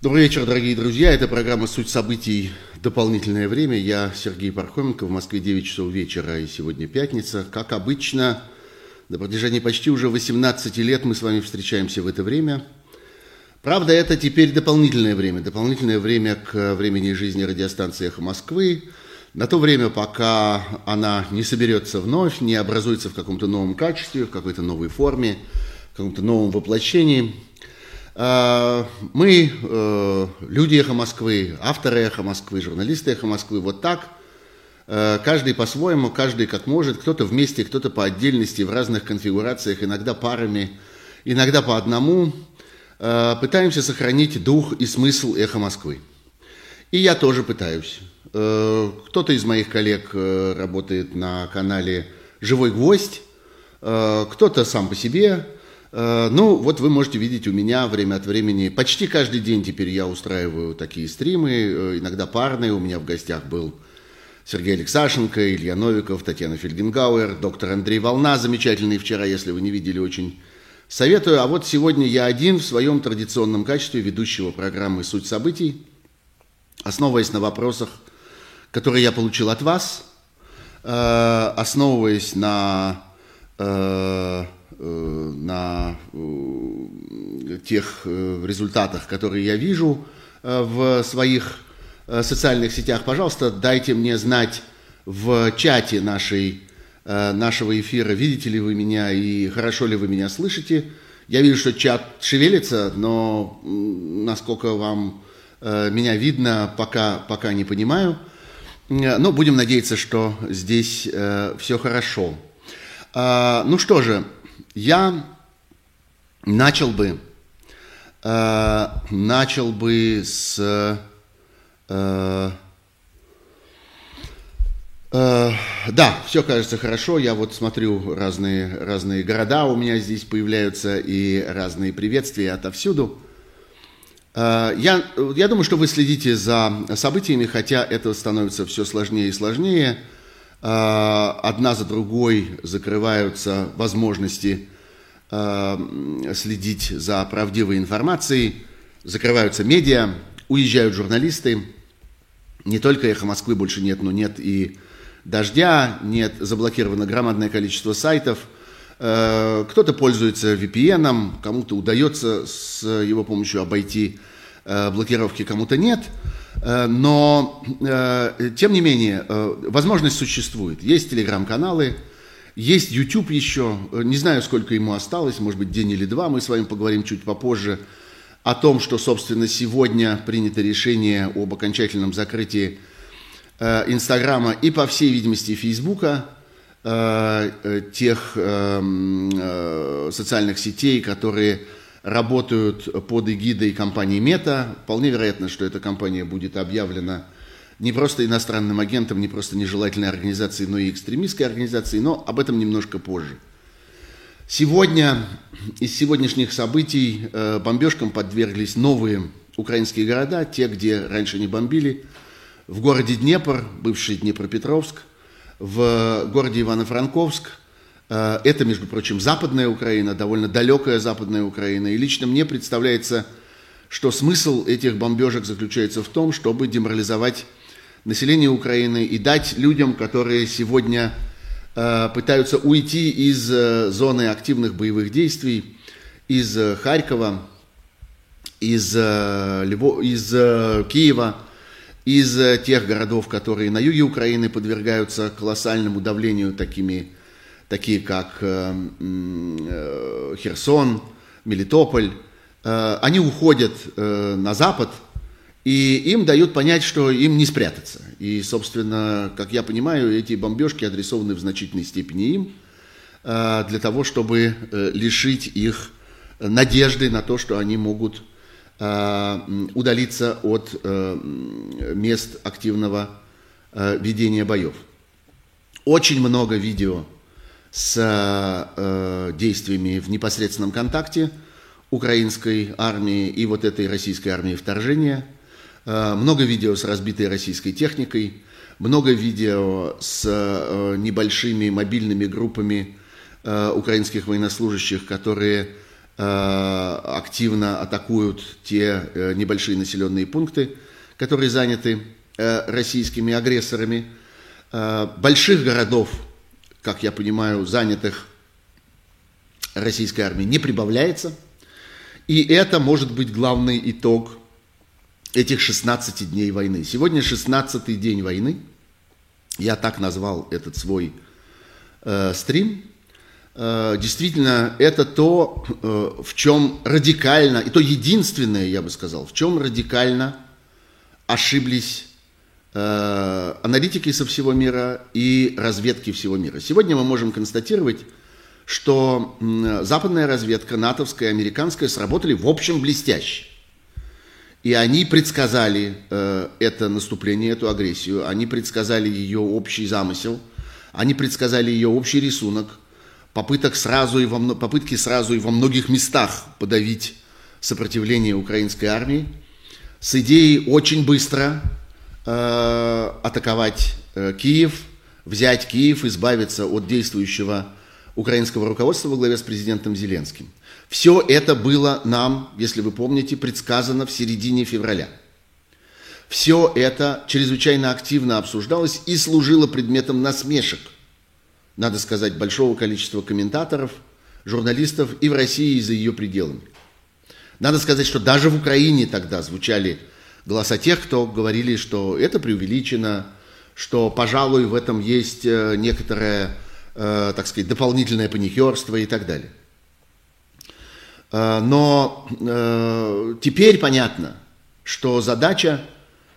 Добрый вечер, дорогие друзья. Это программа «Суть событий. Дополнительное время». Я Сергей Пархоменко. В Москве 9 часов вечера и сегодня пятница. Как обычно, на протяжении почти уже 18 лет мы с вами встречаемся в это время. Правда, это теперь дополнительное время. Дополнительное время к времени жизни радиостанции «Эхо Москвы». На то время, пока она не соберется вновь, не образуется в каком-то новом качестве, в какой-то новой форме, в каком-то новом воплощении – мы, э, люди «Эхо Москвы», авторы «Эхо Москвы», журналисты «Эхо Москвы», вот так, э, каждый по-своему, каждый как может, кто-то вместе, кто-то по отдельности, в разных конфигурациях, иногда парами, иногда по одному, э, пытаемся сохранить дух и смысл «Эхо Москвы». И я тоже пытаюсь. Кто-то из моих коллег работает на канале «Живой гвоздь», кто-то сам по себе, Э, ну, вот вы можете видеть у меня время от времени, почти каждый день теперь я устраиваю такие стримы, э, иногда парные. У меня в гостях был Сергей Алексашенко, Илья Новиков, Татьяна Фельгенгауэр, доктор Андрей Волна, замечательный вчера, если вы не видели, очень советую. А вот сегодня я один в своем традиционном качестве ведущего программы «Суть событий», основываясь на вопросах, которые я получил от вас, э, основываясь на Э, на э, тех э, результатах, которые я вижу в своих социальных сетях, пожалуйста, дайте мне знать в чате нашей, нашего эфира, видите ли вы меня и хорошо ли вы меня слышите. Я вижу, что чат шевелится, но насколько вам меня видно, пока, пока не понимаю. Но будем надеяться, что здесь все хорошо. Ну что же, я начал бы, э, начал бы с э, э, да, все кажется хорошо. Я вот смотрю разные, разные города у меня здесь появляются и разные приветствия отовсюду. Э, я, я думаю, что вы следите за событиями, хотя это становится все сложнее и сложнее. Э, одна за другой закрываются возможности э, следить за правдивой информацией, закрываются медиа, уезжают журналисты. Не только «Эхо Москвы» больше нет, но нет и «Дождя», нет, заблокировано громадное количество сайтов. Э, кто-то пользуется VPN, кому-то удается с его помощью обойти блокировки, кому-то нет – но, э, тем не менее, э, возможность существует. Есть телеграм-каналы, есть YouTube еще, не знаю, сколько ему осталось, может быть, день или два, мы с вами поговорим чуть попозже о том, что, собственно, сегодня принято решение об окончательном закрытии Инстаграма и, по всей видимости, Фейсбука, тех эм, социальных сетей, которые работают под эгидой компании Мета. Вполне вероятно, что эта компания будет объявлена не просто иностранным агентом, не просто нежелательной организацией, но и экстремистской организацией, но об этом немножко позже. Сегодня из сегодняшних событий э, бомбежкам подверглись новые украинские города, те, где раньше не бомбили. В городе Днепр, бывший Днепропетровск, в городе Ивано-Франковск – это, между прочим, западная Украина, довольно далекая западная Украина. И лично мне представляется, что смысл этих бомбежек заключается в том, чтобы деморализовать население Украины и дать людям, которые сегодня э, пытаются уйти из э, зоны активных боевых действий, из Харькова, из, Львов, из Киева, из тех городов, которые на юге Украины подвергаются колоссальному давлению такими такие как э, э, Херсон, Мелитополь, э, они уходят на запад, и им дают понять, что им не спрятаться. И, собственно, как я понимаю, эти бомбежки адресованы в значительной степени им, для того, чтобы лишить их надежды на то, что они могут удалиться от мест активного ведения боев. Очень много видео с э, действиями в непосредственном контакте украинской армии и вот этой российской армии вторжения. Э, много видео с разбитой российской техникой, много видео с э, небольшими мобильными группами э, украинских военнослужащих, которые активно атакуют те небольшие населенные пункты, которые заняты российскими агрессорами. Больших городов, как я понимаю, занятых российской армии не прибавляется. И это может быть главный итог этих 16 дней войны. Сегодня 16-й день войны. Я так назвал этот свой э, стрим. Э, действительно, это то, э, в чем радикально, и то единственное, я бы сказал, в чем радикально ошиблись аналитики со всего мира и разведки всего мира. Сегодня мы можем констатировать, что западная разведка, натовская, американская, сработали в общем блестяще. И они предсказали э, это наступление, эту агрессию, они предсказали ее общий замысел, они предсказали ее общий рисунок, попыток сразу и во, попытки сразу и во многих местах подавить сопротивление украинской армии, с идеей очень быстро э, атаковать э, Киев, взять Киев, избавиться от действующего украинского руководства во главе с президентом Зеленским. Все это было нам, если вы помните, предсказано в середине февраля. Все это чрезвычайно активно обсуждалось и служило предметом насмешек, надо сказать, большого количества комментаторов, журналистов и в России, и за ее пределами. Надо сказать, что даже в Украине тогда звучали голоса тех, кто говорили, что это преувеличено, что, пожалуй, в этом есть э, некоторая э, так сказать, дополнительное паникерство и так далее. Э, но э, теперь понятно, что задача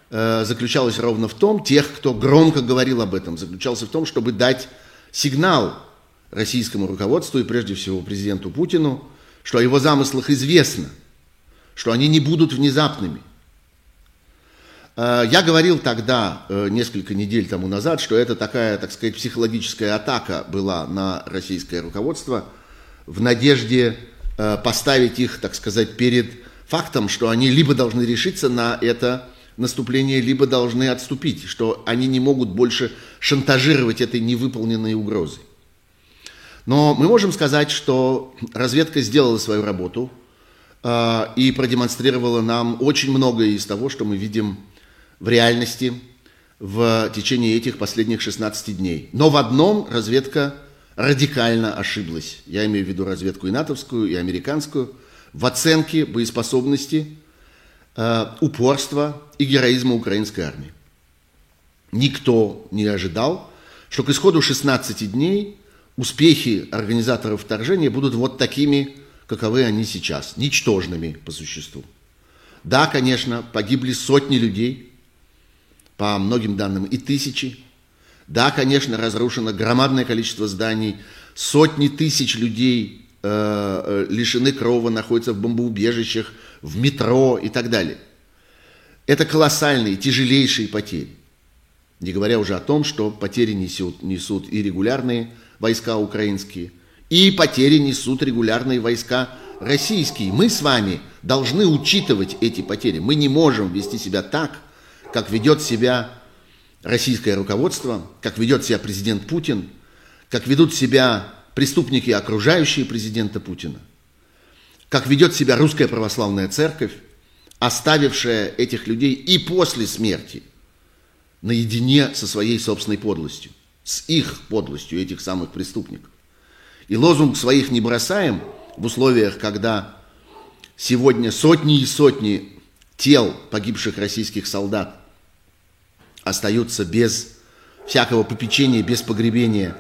э, заключалась ровно в том, тех, кто громко говорил об этом, заключался в том, чтобы дать сигнал российскому руководству и прежде всего президенту Путину, что о его замыслах известно, что они не будут внезапными, я говорил тогда, э, несколько недель тому назад, что это такая, так сказать, психологическая атака была на российское руководство в надежде э, поставить их, так сказать, перед фактом, что они либо должны решиться на это наступление, либо должны отступить, что они не могут больше шантажировать этой невыполненной угрозой. Но мы можем сказать, что разведка сделала свою работу и продемонстрировала нам очень многое из того, что мы видим в реальности в течение этих последних 16 дней. Но в одном разведка радикально ошиблась. Я имею в виду разведку и натовскую, и американскую, в оценке боеспособности, э, упорства и героизма украинской армии. Никто не ожидал, что к исходу 16 дней успехи организаторов вторжения будут вот такими, каковы они сейчас, ничтожными по существу. Да, конечно, погибли сотни людей – по многим данным и тысячи. Да, конечно, разрушено громадное количество зданий, сотни тысяч людей э, э, лишены крова, находятся в бомбоубежищах, в метро и так далее. Это колоссальные, тяжелейшие потери. Не говоря уже о том, что потери несут, несут и регулярные войска украинские, и потери несут регулярные войска российские. Мы с вами должны учитывать эти потери. Мы не можем вести себя так – как ведет себя российское руководство, как ведет себя президент Путин, как ведут себя преступники, окружающие президента Путина, как ведет себя русская православная церковь, оставившая этих людей и после смерти наедине со своей собственной подлостью, с их подлостью, этих самых преступников. И лозунг своих не бросаем в условиях, когда сегодня сотни и сотни тел погибших российских солдат остаются без всякого попечения, без погребения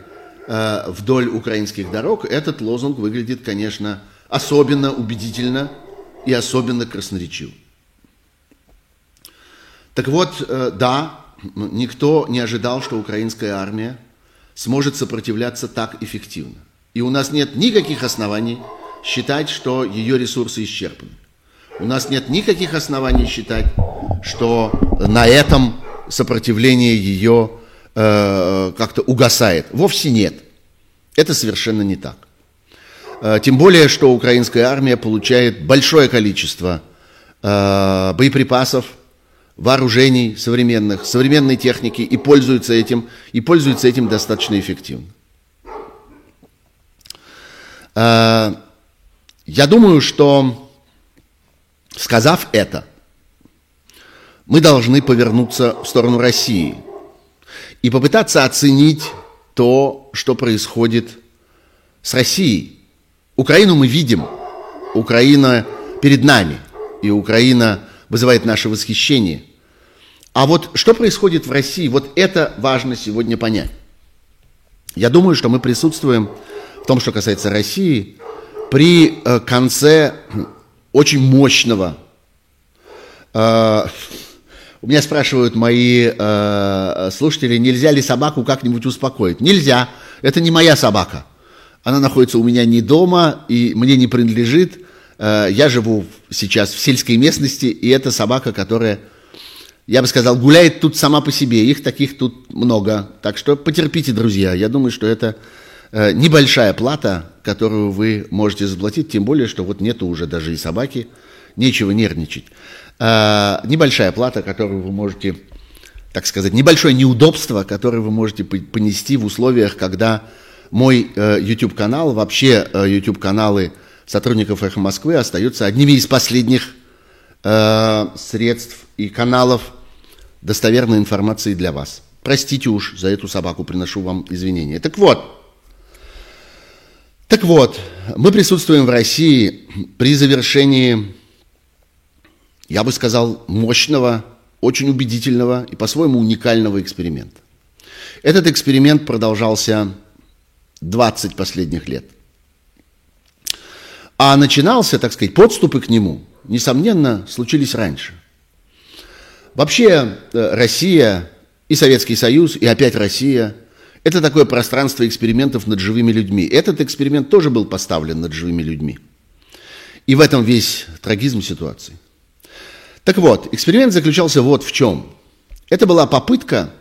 э, вдоль украинских дорог, этот лозунг выглядит, конечно, особенно убедительно и особенно красноречиво. Так вот, э, да, никто не ожидал, что украинская армия сможет сопротивляться так эффективно. И у нас нет никаких оснований считать, что ее ресурсы исчерпаны. У нас нет никаких оснований считать, что на этом сопротивление ее э, как-то угасает. Вовсе нет. Это совершенно не так. Э, тем более, что украинская армия получает большое количество э, боеприпасов, вооружений современных, современной техники и пользуется этим, и пользуется этим достаточно эффективно. Э, Я думаю, что, сказав это, мы должны повернуться в сторону России и попытаться оценить то, что происходит с Россией. Украину мы видим, Украина перед нами, и Украина вызывает наше восхищение. А вот что происходит в России, вот это важно сегодня понять. Я думаю, что мы присутствуем в том, что касается России, при э, конце очень мощного э, у меня спрашивают мои э, слушатели, нельзя ли собаку как-нибудь успокоить. Нельзя. Это не моя собака. Она находится у меня не дома и мне не принадлежит. Э, я живу сейчас в сельской местности, и это собака, которая, я бы сказал, гуляет тут сама по себе. Их таких тут много. Так что потерпите, друзья. Я думаю, что это э, небольшая плата, которую вы можете заплатить, тем более, что вот нету уже даже и собаки. Нечего нервничать. Э, небольшая плата, которую вы можете, так сказать, небольшое неудобство, которое вы можете понести в условиях, когда мой э, YouTube-канал, вообще э, YouTube-каналы сотрудников «Эхо Москвы» остаются одними из последних средств и каналов достоверной информации для вас. Простите уж за эту собаку, приношу вам извинения. Так вот, так вот, мы присутствуем в России при завершении я бы сказал, мощного, очень убедительного и по-своему уникального эксперимента. Этот эксперимент продолжался 20 последних лет. А начинался, так сказать, подступы к нему, несомненно, случились раньше. Вообще э, Россия и Советский Союз, и опять Россия – это такое пространство экспериментов над живыми людьми. Этот эксперимент тоже был поставлен над живыми людьми. И в этом весь трагизм ситуации – так вот, эксперимент заключался вот в чем. Это была попытка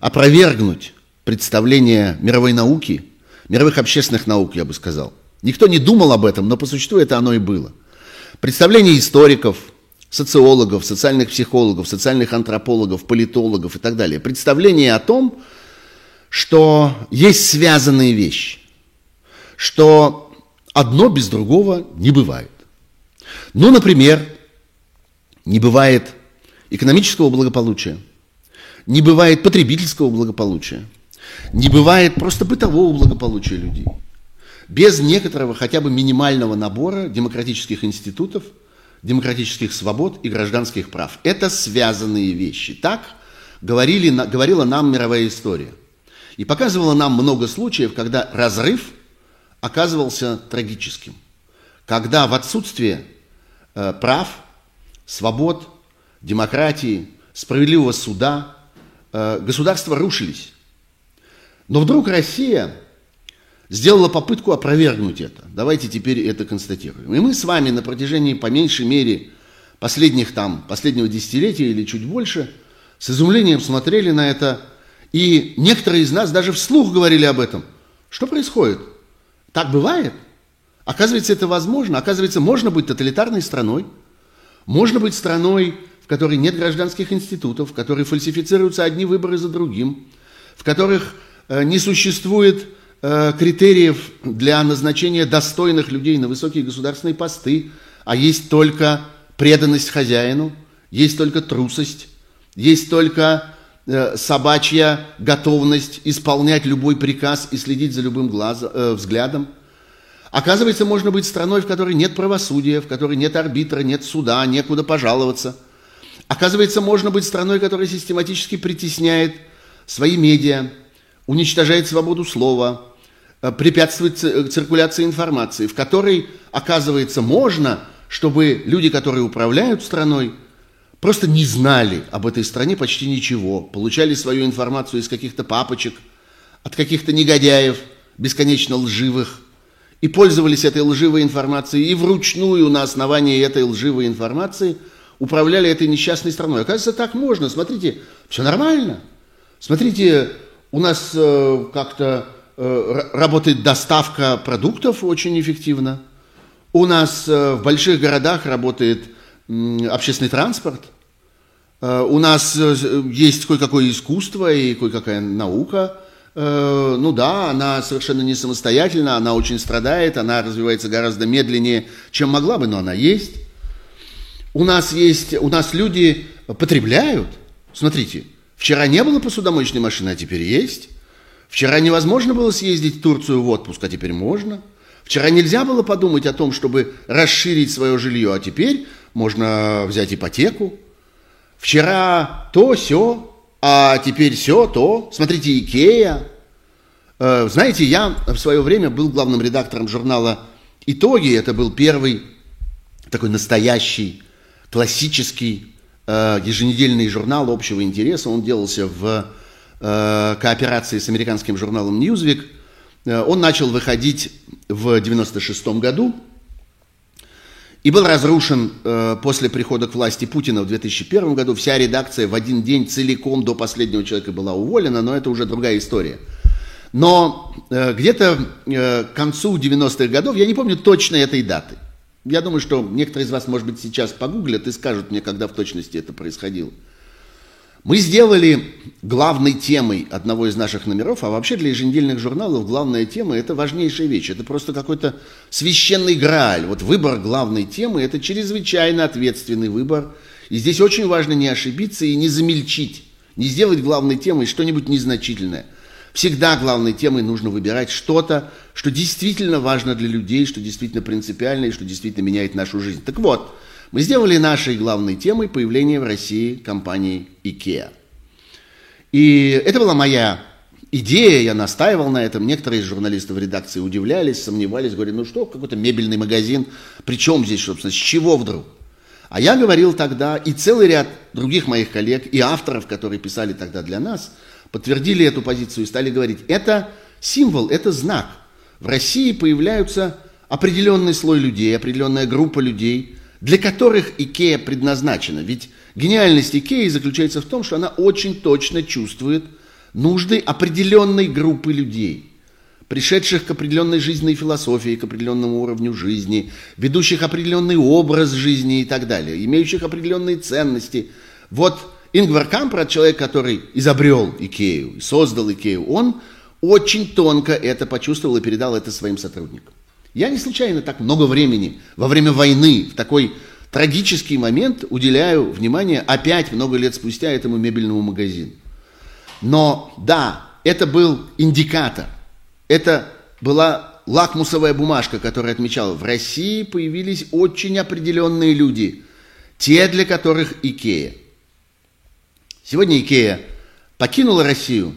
опровергнуть представление мировой науки, мировых общественных наук, я бы сказал. Никто не думал об этом, но по существу это оно и было. Представление историков, социологов, социальных психологов, социальных антропологов, политологов и так далее. Представление о том, что есть связанные вещи, что одно без другого не бывает. Ну, например, не бывает экономического благополучия, не бывает потребительского благополучия, не бывает просто бытового благополучия людей. Без некоторого хотя бы минимального набора демократических институтов, демократических свобод и гражданских прав. Это связанные вещи. Так говорили, говорила нам мировая история. И показывала нам много случаев, когда разрыв оказывался трагическим. Когда в отсутствие э, прав, свобод, демократии, справедливого суда, э, государства рушились. Но вдруг Россия сделала попытку опровергнуть это. Давайте теперь это констатируем. И мы с вами на протяжении, по меньшей мере, последних там, последнего десятилетия или чуть больше, с изумлением смотрели на это, и некоторые из нас даже вслух говорили об этом. Что происходит? Так бывает? Оказывается, это возможно. Оказывается, можно быть тоталитарной страной, можно быть страной, в которой нет гражданских институтов, в которой фальсифицируются одни выборы за другим, в которых э, не существует э, критериев для назначения достойных людей на высокие государственные посты, а есть только преданность хозяину, есть только трусость, есть только э, собачья готовность исполнять любой приказ и следить за любым глаз, взглядом – Оказывается, можно быть страной, в которой нет правосудия, в которой нет арбитра, нет суда, некуда пожаловаться. Оказывается, можно быть страной, которая систематически притесняет свои медиа, уничтожает свободу слова, э, препятствует циркуляции информации, в которой, оказывается, можно, чтобы люди, которые управляют страной, просто не знали об этой стране почти ничего, получали свою информацию из каких-то папочек, от каких-то негодяев, бесконечно лживых, и пользовались этой лживой информацией, и вручную на основании этой лживой информации управляли этой несчастной страной. Оказывается, так можно. Смотрите, все нормально. Смотрите, у нас э, как-то э, работает доставка продуктов очень эффективно. У нас э, в больших городах работает э, общественный транспорт. Э, у нас э, есть кое-какое искусство и кое-какая наука э, ну да, она совершенно не самостоятельна, она очень страдает, она развивается гораздо медленнее, чем могла бы, но она есть. У нас есть, у нас люди потребляют. Смотрите, вчера не было посудомоечной машины, а теперь есть. Вчера невозможно было съездить в Турцию в отпуск, а теперь можно. Вчера нельзя было подумать о том, чтобы расширить свое жилье, а теперь можно взять ипотеку. Вчера то, все, а теперь все, то. Смотрите, Икея. Э, знаете, я в свое время был главным редактором журнала «Итоги». Это был первый такой настоящий, классический э, еженедельный журнал общего интереса. Он делался в э, кооперации с американским журналом Newsweek. Он начал выходить в 96 году и был разрушен э, после прихода к власти Путина в 2001 году. Вся редакция в один день целиком до последнего человека была уволена, но это уже другая история. Но э, где-то э, к концу 90-х годов, я не помню точно этой даты, я думаю, что некоторые из вас, может быть, сейчас погуглят и скажут мне, когда в точности это происходило – мы сделали главной темой одного из наших номеров, а вообще для еженедельных журналов главная тема – это важнейшая вещь, это просто какой-то священный грааль. Вот выбор главной темы – это чрезвычайно ответственный выбор. И здесь очень важно не ошибиться и не замельчить, не сделать главной темой что-нибудь незначительное. Всегда главной темой нужно выбирать что-то, что действительно важно для людей, что действительно принципиально и что действительно меняет нашу жизнь. Так вот, мы сделали нашей главной темой появление в России компании IKEA. И это была моя идея, я настаивал на этом. Некоторые из журналистов редакции удивлялись, сомневались, говорили, ну что, какой-то мебельный магазин, при чем здесь, собственно, с чего вдруг? А я говорил тогда, и целый ряд других моих коллег, и авторов, которые писали тогда для нас, подтвердили эту позицию и стали говорить, это символ, это знак. В России появляются определенный слой людей, определенная группа людей, для которых Икея предназначена. Ведь гениальность Икеи заключается в том, что она очень точно чувствует нужды определенной группы людей, пришедших к определенной жизненной философии, к определенному уровню жизни, ведущих определенный образ жизни и так далее, имеющих определенные ценности. Вот Ингвар Кампрат, человек, который изобрел Икею, создал Икею, он очень тонко это почувствовал и передал это своим сотрудникам. Я не случайно так много времени во время войны, в такой трагический момент уделяю внимание опять много лет спустя этому мебельному магазину. Но да, это был индикатор, это была лакмусовая бумажка, которая отмечала, в России появились очень определенные люди, те, для которых Икея. Сегодня Икея покинула Россию,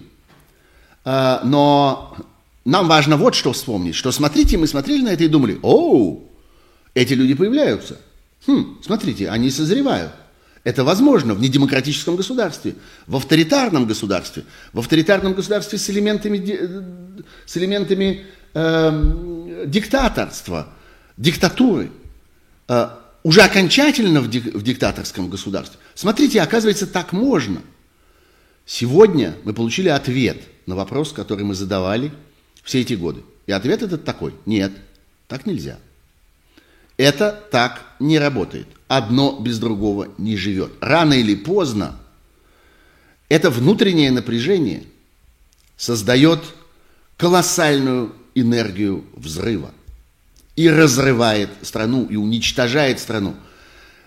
а, но нам важно вот что вспомнить, что смотрите, мы смотрели на это и думали, оу, эти люди появляются. Хм, смотрите, они созревают. Это возможно в недемократическом государстве, в авторитарном государстве, в авторитарном государстве с элементами, с элементами э, диктаторства, диктатуры, э, уже окончательно в, дик, в диктаторском государстве. Смотрите, оказывается, так можно. Сегодня мы получили ответ на вопрос, который мы задавали – все эти годы? И ответ этот такой. Нет, так нельзя. Это так не работает. Одно без другого не живет. Рано или поздно это внутреннее напряжение создает колоссальную энергию взрыва и разрывает страну, и уничтожает страну.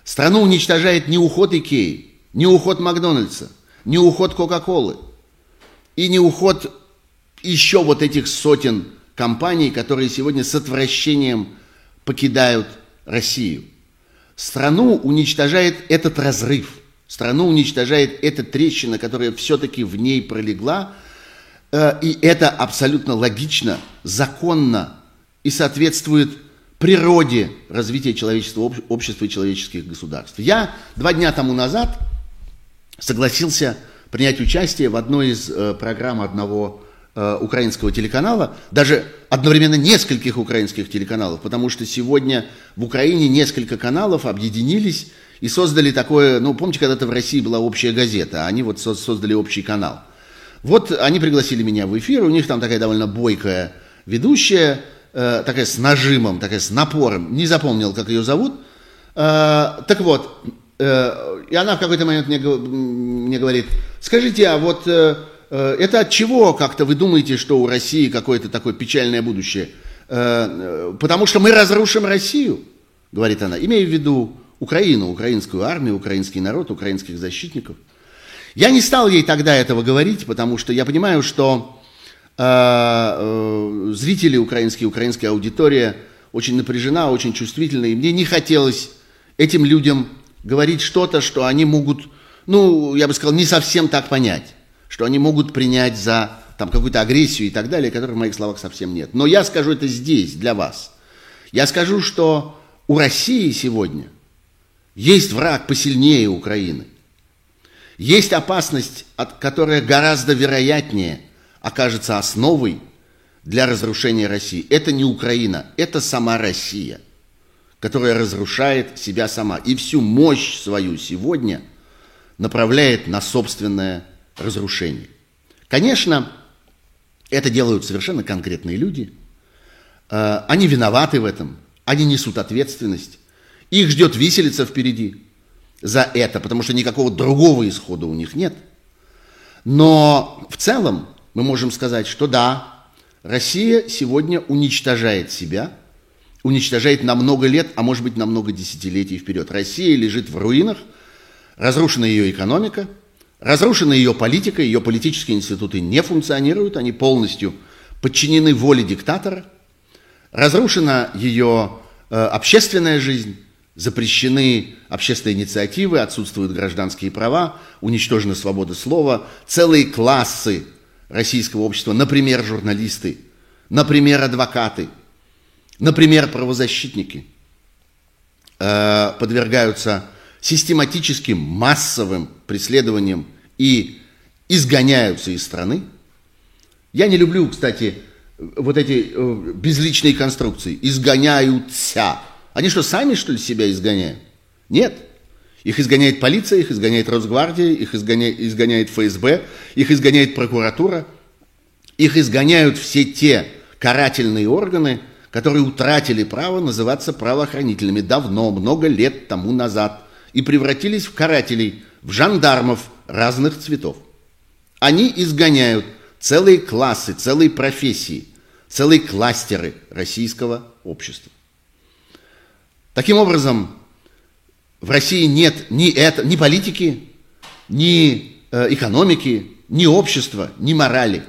Страну уничтожает не уход Икеи, не уход Макдональдса, не уход Кока-Колы и не уход еще вот этих сотен компаний, которые сегодня с отвращением покидают Россию. Страну уничтожает этот разрыв, страну уничтожает эта трещина, которая все-таки в ней пролегла, э, и это абсолютно логично, законно и соответствует природе развития человеческого общества и человеческих государств. Я два дня тому назад согласился принять участие в одной из э, программ одного Э, украинского телеканала, даже одновременно нескольких украинских телеканалов, потому что сегодня в Украине несколько каналов объединились и создали такое, ну, помните, когда-то в России была общая газета, а они вот создали общий канал. Вот они пригласили меня в эфир, у них там такая довольно бойкая ведущая, э, такая с нажимом, такая с напором, не запомнил, как ее зовут. Э, так вот, и она в какой-то момент мне, говорит, скажите, а вот... это от чего как-то вы думаете, что у России какое-то такое печальное будущее? Э, потому что мы разрушим Россию, говорит она, имея в виду Украину, украинскую армию, украинский народ, украинских защитников. Я не стал ей тогда этого говорить, потому что я понимаю, что э, э, зрители украинские, украинская аудитория очень напряжена, очень чувствительна, и мне не хотелось этим людям говорить что-то, что они могут, ну, я бы сказал, не совсем так понять, что они могут принять за там какую-то агрессию и так далее, которых в моих словах совсем нет. Но я скажу это здесь, для вас. Я скажу, что у России сегодня есть враг посильнее Украины. Есть опасность, которая гораздо вероятнее окажется основой для разрушения России. Это не Украина, это сама Россия, которая разрушает себя сама. И всю мощь свою сегодня направляет на собственное разрушение. Конечно, это делают совершенно конкретные люди. Э, они виноваты в этом, они несут ответственность. Их ждет виселица впереди за это, потому что никакого другого исхода у них нет. Но в целом мы можем сказать, что да, Россия сегодня уничтожает себя, уничтожает на много лет, а может быть на много десятилетий вперед. Россия лежит в руинах, разрушена ее экономика – Разрушена ее политика, ее политические институты не функционируют, они полностью подчинены воле диктатора. Разрушена ее э, общественная жизнь, запрещены общественные инициативы, отсутствуют гражданские права, уничтожена свобода слова. Целые классы российского общества, например, журналисты, например, адвокаты, например, правозащитники, э, подвергаются систематическим массовым преследованием и изгоняются из страны. Я не люблю, кстати, вот эти э, безличные конструкции. Изгоняются. Они что, сами, что ли, себя изгоняют? Нет. Их изгоняет полиция, их изгоняет Росгвардия, их изгоняет, изгоняет ФСБ, их изгоняет прокуратура. Их изгоняют все те карательные органы, которые утратили право называться правоохранительными давно, много лет тому назад – и превратились в карателей, в жандармов разных цветов. Они изгоняют целые классы, целые профессии, целые кластеры российского общества. Таким образом, в России нет ни, это, ни политики, ни э, экономики, ни общества, ни морали.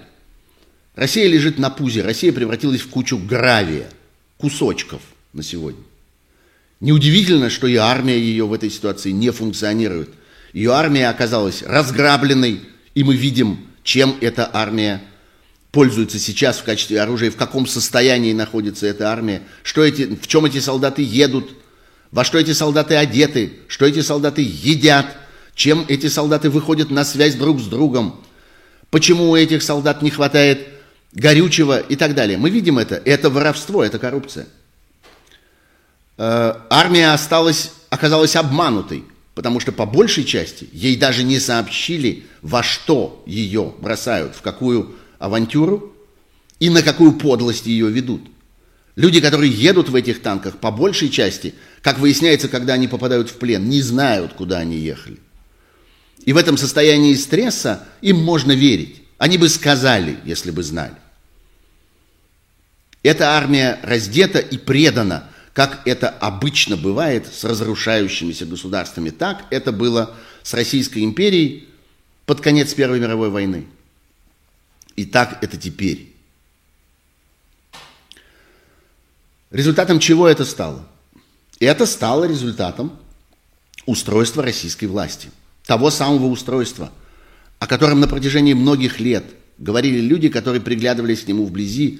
Россия лежит на пузе, Россия превратилась в кучу гравия, кусочков на сегодня. Неудивительно, что и армия ее в этой ситуации не функционирует. Ее армия оказалась разграбленной, и мы видим, чем эта армия пользуется сейчас в качестве оружия, в каком состоянии находится эта армия, что эти, в чем эти солдаты едут, во что эти солдаты одеты, что эти солдаты едят, чем эти солдаты выходят на связь друг с другом, почему у этих солдат не хватает горючего и так далее. Мы видим это. Это воровство, это коррупция. Э, армия осталась, оказалась обманутой, потому что по большей части ей даже не сообщили, во что ее бросают, в какую авантюру и на какую подлость ее ведут. Люди, которые едут в этих танках, по большей части, как выясняется, когда они попадают в плен, не знают, куда они ехали. И в этом состоянии стресса им можно верить. Они бы сказали, если бы знали. Эта армия раздета и предана как это обычно бывает с разрушающимися государствами. Так это было с Российской империей под конец Первой мировой войны. И так это теперь. Результатом чего это стало? Это стало результатом устройства российской власти. Того самого устройства, о котором на протяжении многих лет говорили люди, которые приглядывались к нему вблизи,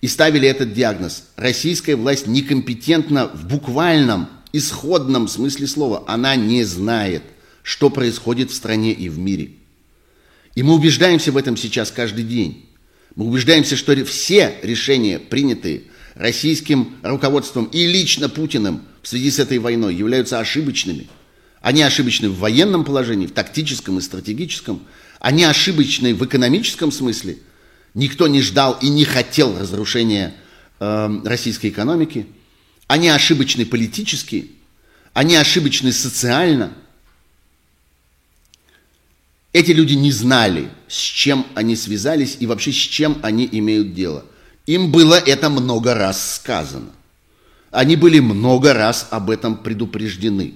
и ставили этот диагноз. Российская власть некомпетентна в буквальном, исходном смысле слова. Она не знает, что происходит в стране и в мире. И мы убеждаемся в этом сейчас каждый день. Мы убеждаемся, что все решения, принятые российским руководством и лично Путиным в связи с этой войной, являются ошибочными. Они ошибочны в военном положении, в тактическом и стратегическом. Они ошибочны в экономическом смысле – Никто не ждал и не хотел разрушения э, российской экономики. Они ошибочны политически, они ошибочны социально. Эти люди не знали с чем они связались и вообще с чем они имеют дело. Им было это много раз сказано. Они были много раз об этом предупреждены.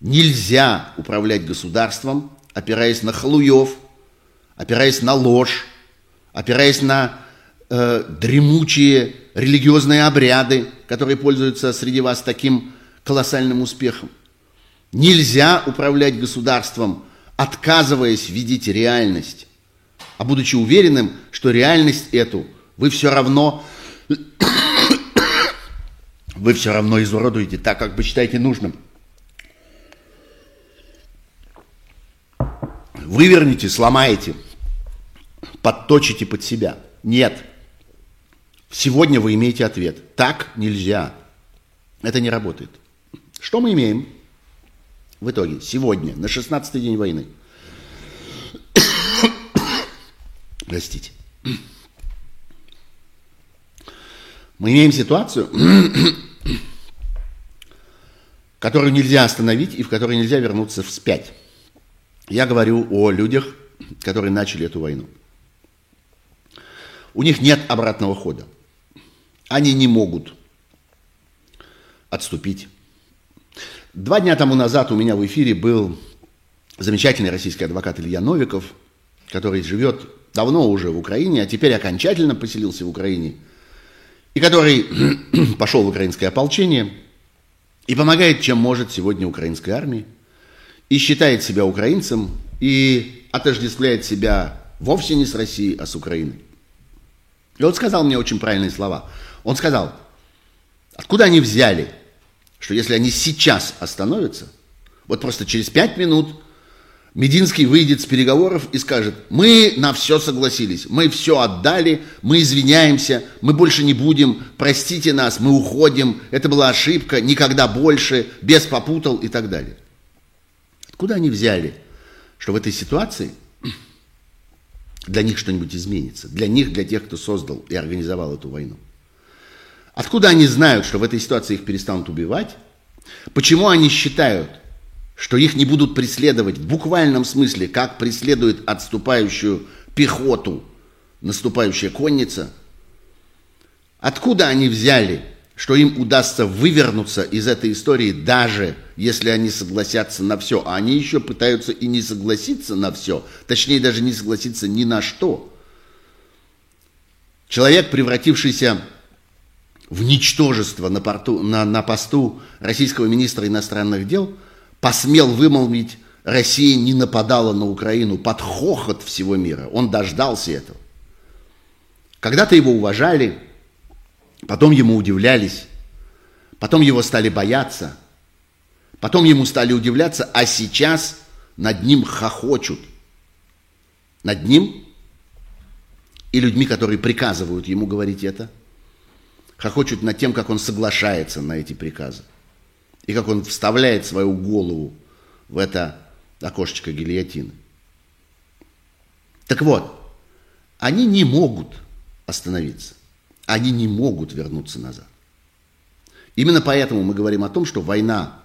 Нельзя управлять государством, опираясь на халуев, опираясь на ложь, опираясь на э, дремучие религиозные обряды, которые пользуются среди вас таким колоссальным успехом. Нельзя управлять государством, отказываясь видеть реальность, а будучи уверенным, что реальность эту вы все равно вы все равно изуродуете так, как вы считаете нужным. Выверните, сломаете, подточите под себя. Нет. Сегодня вы имеете ответ. Так нельзя. Это не работает. Что мы имеем в итоге сегодня, на 16-й день войны? Простите. Мы имеем ситуацию, которую нельзя остановить и в которой нельзя вернуться вспять. Я говорю о людях, которые начали эту войну. У них нет обратного хода. Они не могут отступить. Два дня тому назад у меня в эфире был замечательный российский адвокат Илья Новиков, который живет давно уже в Украине, а теперь окончательно поселился в Украине, и который пошел в украинское ополчение и помогает, чем может сегодня украинской армии, и считает себя украинцем, и отождествляет себя вовсе не с Россией, а с Украиной. И он сказал мне очень правильные слова. Он сказал, откуда они взяли, что если они сейчас остановятся, вот просто через пять минут Мединский выйдет с переговоров и скажет, мы на все согласились, мы все отдали, мы извиняемся, мы больше не будем, простите нас, мы уходим, это была ошибка, никогда больше, без попутал и так далее. Откуда они взяли, что в этой ситуации для них что-нибудь изменится, для них, для тех, кто создал и организовал эту войну? Откуда они знают, что в этой ситуации их перестанут убивать? Почему они считают, что их не будут преследовать в буквальном смысле, как преследует отступающую пехоту наступающая конница? Откуда они взяли, что им удастся вывернуться из этой истории, даже если они согласятся на все? А они еще пытаются и не согласиться на все, точнее даже не согласиться ни на что. Человек, превратившийся в ничтожество на, порту, на, на посту российского министра иностранных дел, посмел вымолвить, Россия не нападала на Украину под хохот всего мира. Он дождался этого. Когда-то его уважали, потом ему удивлялись, потом его стали бояться, потом ему стали удивляться, а сейчас над ним хохочут. Над ним и людьми, которые приказывают ему говорить это – хохочут над тем, как он соглашается на эти приказы. И как он вставляет свою голову в это окошечко гильотины. Так вот, они не могут остановиться. Они не могут вернуться назад. Именно поэтому мы говорим о том, что война,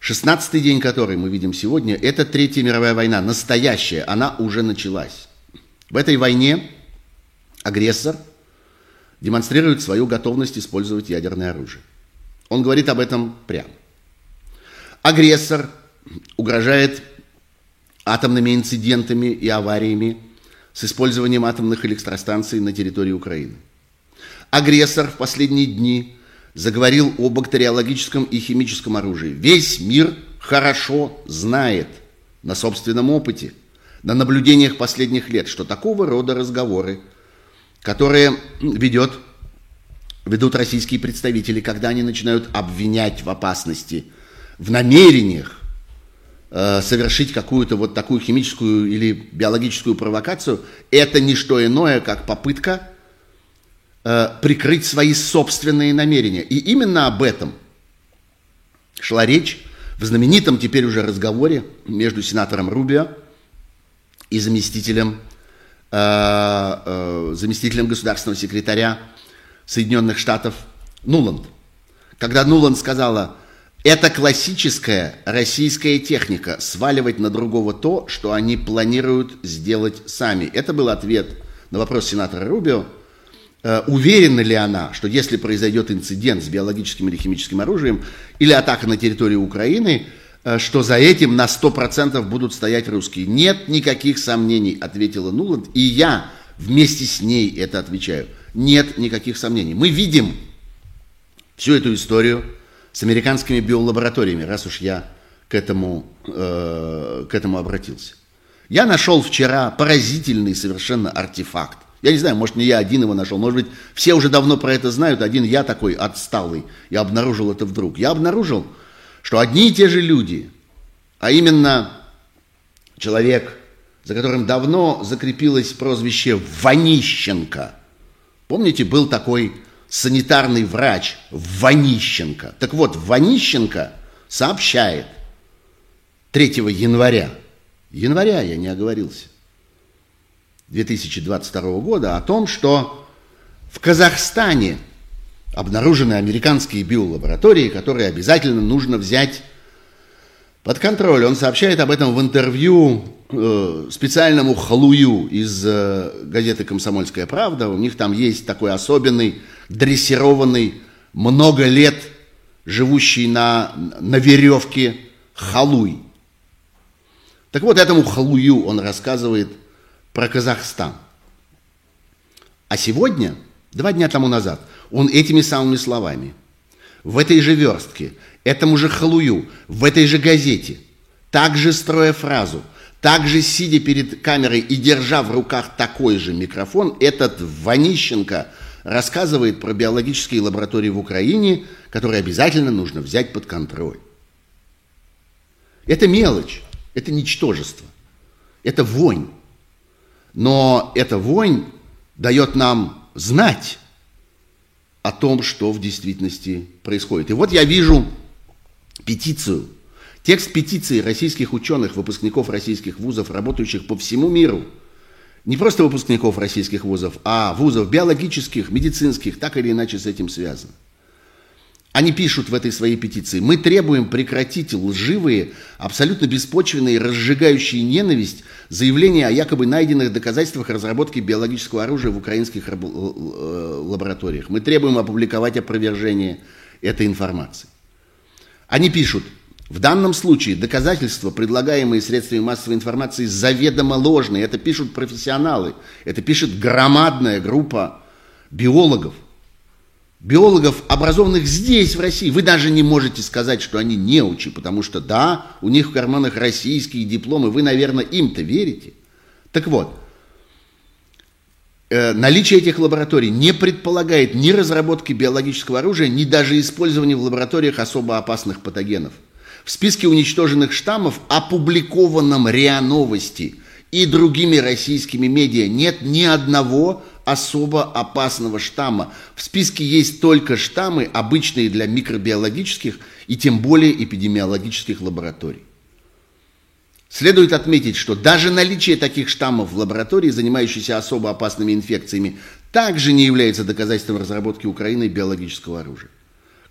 16-й день которой мы видим сегодня, это Третья мировая война, настоящая, она уже началась. В этой войне агрессор – демонстрирует свою готовность использовать ядерное оружие. Он говорит об этом прямо. Агрессор угрожает атомными инцидентами и авариями с использованием атомных электростанций на территории Украины. Агрессор в последние дни заговорил о бактериологическом и химическом оружии. Весь мир хорошо знает на собственном опыте, на наблюдениях последних лет, что такого рода разговоры которые ведет, ведут российские представители, когда они начинают обвинять в опасности, в намерениях э, совершить какую-то вот такую химическую или биологическую провокацию, это не что иное, как попытка э, прикрыть свои собственные намерения. И именно об этом шла речь в знаменитом теперь уже разговоре между сенатором Рубио и заместителем Э, э, заместителем государственного секретаря Соединенных Штатов Нуланд. Когда Нуланд сказала, Это классическая российская техника – сваливать на другого то, что они планируют сделать сами. Это был ответ на вопрос сенатора Рубио. Э, уверена ли она, что если произойдет инцидент с биологическим или химическим оружием или атака на территорию Украины, э, что за этим на 100% будут стоять русские? Нет никаких сомнений, ответила Нуланд, и я вместе с ней это отвечаю. Нет никаких сомнений. Мы видим всю эту историю – с американскими биолабораториями, раз уж я к этому, э, к этому обратился. Я нашел вчера поразительный совершенно артефакт. Я не знаю, может, не я один его нашел, может быть, все уже давно про это знают, один я такой отсталый, я обнаружил это вдруг. Я обнаружил, что одни и те же люди, а именно человек, за которым давно закрепилось прозвище Ванищенко. Помните, был такой санитарный врач Ванищенко. Так вот, Ванищенко сообщает 3 января, января я не оговорился, 2022 года о том, что в Казахстане обнаружены американские биолаборатории, которые обязательно нужно взять под контроль. Он сообщает об этом в интервью э, специальному халую из э, газеты «Комсомольская правда». У них там есть такой особенный, дрессированный, много лет живущий на, на веревке халуй. Так вот, этому халую он рассказывает про Казахстан. А сегодня, два дня тому назад, он этими самыми словами в этой же верстке – этому же халую, в этой же газете, также строя фразу, также сидя перед камерой и держа в руках такой же микрофон, этот Ванищенко рассказывает про биологические лаборатории в Украине, которые обязательно нужно взять под контроль. Это мелочь, это ничтожество, это вонь. Но эта вонь дает нам знать о том, что в действительности происходит. И вот я вижу петицию. Текст петиции российских ученых, выпускников российских вузов, работающих по всему миру. Не просто выпускников российских вузов, а вузов биологических, медицинских, так или иначе с этим связано. Они пишут в этой своей петиции, мы требуем прекратить лживые, абсолютно беспочвенные, разжигающие ненависть заявления о якобы найденных доказательствах разработки биологического оружия в украинских э, лабораториях. Мы требуем опубликовать опровержение этой информации. Они пишут, в данном случае доказательства, предлагаемые средствами массовой информации, заведомо ложные. Это пишут профессионалы, это пишет громадная группа биологов. Биологов, образованных здесь, в России. Вы даже не можете сказать, что они неучи, потому что, да, у них в карманах российские дипломы, вы, наверное, им-то верите. Так вот, Э, наличие этих лабораторий не предполагает ни разработки биологического оружия, ни даже использования в лабораториях особо опасных патогенов. В списке уничтоженных штаммов, опубликованном РИА Новости и другими российскими медиа, нет ни одного особо опасного штамма. В списке есть только штаммы, обычные для микробиологических и тем более эпидемиологических лабораторий. Следует отметить, что даже наличие таких штаммов в лаборатории, занимающейся особо опасными инфекциями, также не является доказательством разработки Украины биологического оружия.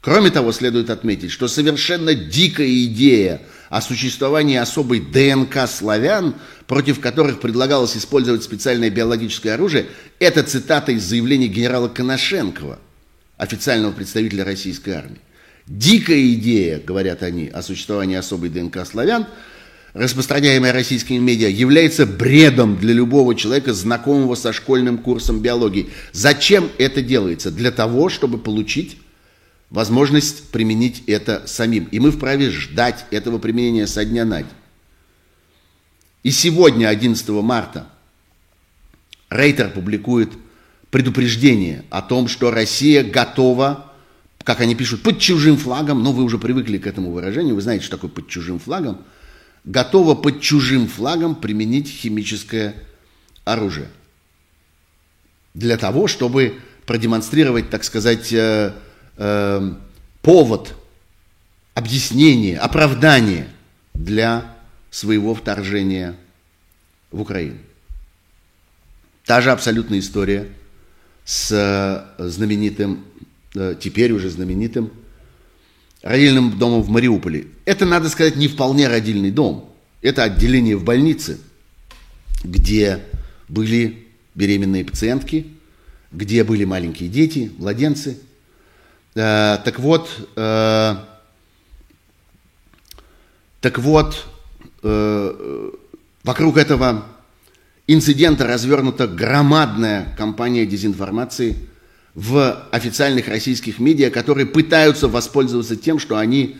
Кроме того, следует отметить, что совершенно дикая идея о существовании особой ДНК славян, против которых предлагалось использовать специальное биологическое оружие, это цитата из заявления генерала Коношенкова, официального представителя российской армии. Дикая идея, говорят они, о существовании особой ДНК славян – распространяемая российскими медиа, является бредом для любого человека, знакомого со школьным курсом биологии. Зачем это делается? Для того, чтобы получить возможность применить это самим. И мы вправе ждать этого применения со дня на день. И сегодня, 11 марта, Рейтер публикует предупреждение о том, что Россия готова, как они пишут, под чужим флагом, но вы уже привыкли к этому выражению, вы знаете, что такое под чужим флагом – готова под чужим флагом применить химическое оружие. Для того, чтобы продемонстрировать, так сказать, э, повод, объяснение, оправдание для своего вторжения в Украину. Та же абсолютная история с э, знаменитым, э, теперь уже знаменитым родильным домом в Мариуполе. Это, надо сказать, не вполне родильный дом. Это отделение в больнице, где были беременные пациентки, где были маленькие дети, младенцы. Э, так вот, э, так вот, э, вокруг этого инцидента развернута громадная кампания дезинформации в официальных российских медиа, которые пытаются воспользоваться тем, что они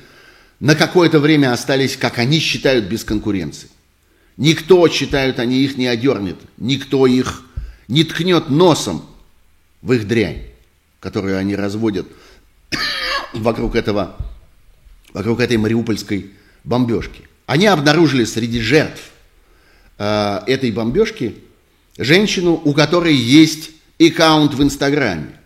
на какое-то время остались, как они считают, без конкуренции. Никто, считают они, их не одернет, никто их не ткнет носом в их дрянь, которую они разводят вокруг этого, вокруг этой мариупольской бомбежки. Они обнаружили среди жертв э, этой бомбежки женщину, у которой есть аккаунт в Инстаграме.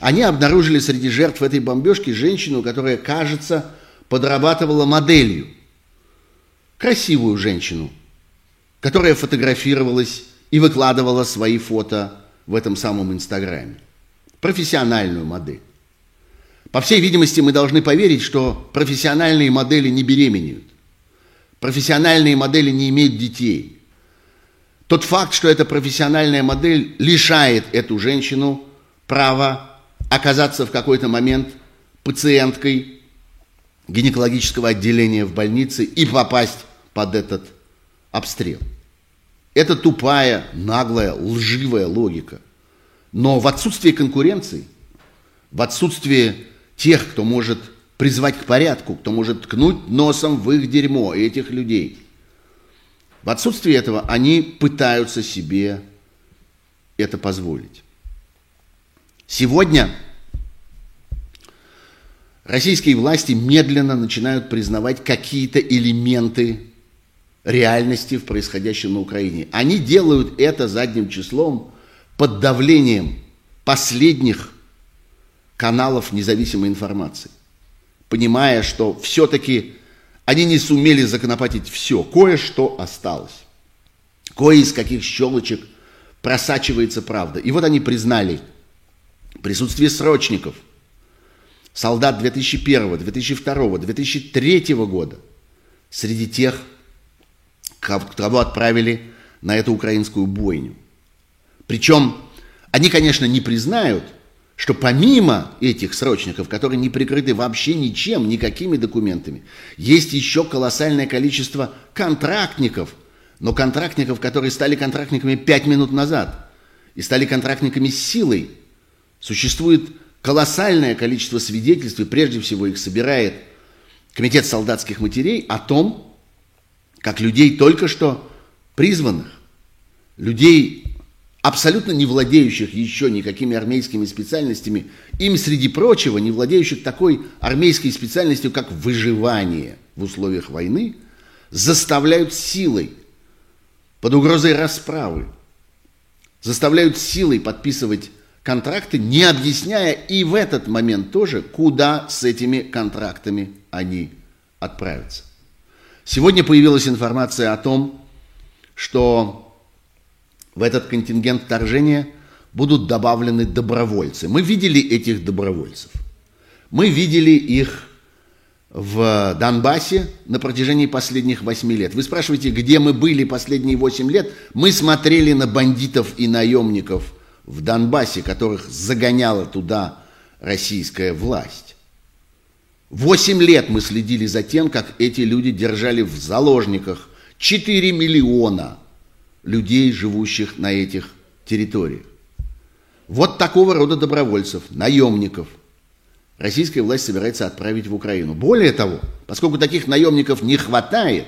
Они обнаружили среди жертв этой бомбежки женщину, которая, кажется, подрабатывала моделью. Красивую женщину, которая фотографировалась и выкладывала свои фото в этом самом Инстаграме. Профессиональную модель. По всей видимости, мы должны поверить, что профессиональные модели не беременеют. Профессиональные модели не имеют детей. Тот факт, что эта профессиональная модель лишает эту женщину права оказаться в какой-то момент пациенткой гинекологического отделения в больнице и попасть под этот обстрел. Это тупая, наглая, лживая логика. Но в отсутствии конкуренции, в отсутствии тех, кто может призвать к порядку, кто может ткнуть носом в их дерьмо этих людей, в отсутствии этого они пытаются себе это позволить. Сегодня российские власти медленно начинают признавать какие-то элементы реальности в происходящем на Украине. Они делают это задним числом под давлением последних каналов независимой информации, понимая, что все-таки они не сумели законопатить все, кое-что осталось. Кое из каких щелочек просачивается правда. И вот они признали присутствие срочников, солдат 2001, 2002, 2003 года среди тех, кого отправили на эту украинскую бойню. Причем они, конечно, не признают, что помимо этих срочников, которые не прикрыты вообще ничем, никакими документами, есть еще колоссальное количество контрактников, но контрактников, которые стали контрактниками пять минут назад и стали контрактниками с силой. Существует колоссальное количество свидетельств, и прежде всего их собирает Комитет солдатских матерей о том, как людей только что призванных, людей, абсолютно не владеющих еще никакими армейскими специальностями, им, среди прочего, не владеющих такой армейской специальностью, как выживание в условиях войны, заставляют силой, под угрозой расправы, заставляют силой подписывать контракты, не объясняя и в этот момент тоже, куда с этими контрактами они отправятся. Сегодня появилась информация о том, что в этот контингент вторжения будут добавлены добровольцы. Мы видели этих добровольцев. Мы видели их в Донбассе на протяжении последних восьми лет. Вы спрашиваете, где мы были последние восемь лет? Мы смотрели на бандитов и наемников в Донбассе, которых загоняла туда российская власть. Восемь лет мы следили за тем, как эти люди держали в заложниках 4 миллиона людей, живущих на этих территориях. Вот такого рода добровольцев, наемников, российская власть собирается отправить в Украину. Более того, поскольку таких наемников не хватает,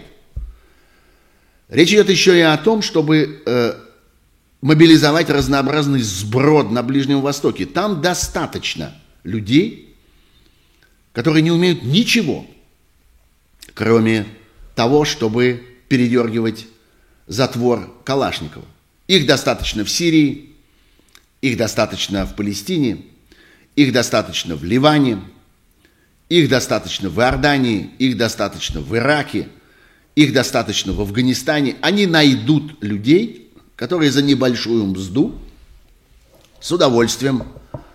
речь идет еще и о том, чтобы э, мобилизовать разнообразный сброд на Ближнем Востоке. Там достаточно людей, которые не умеют ничего, кроме того, чтобы передергивать затвор Калашникова. Их достаточно в Сирии, их достаточно в Палестине, их достаточно в Ливане, их достаточно в Иордании, их достаточно в Ираке, их достаточно в Афганистане. Они найдут людей, которые за небольшую мзду с удовольствием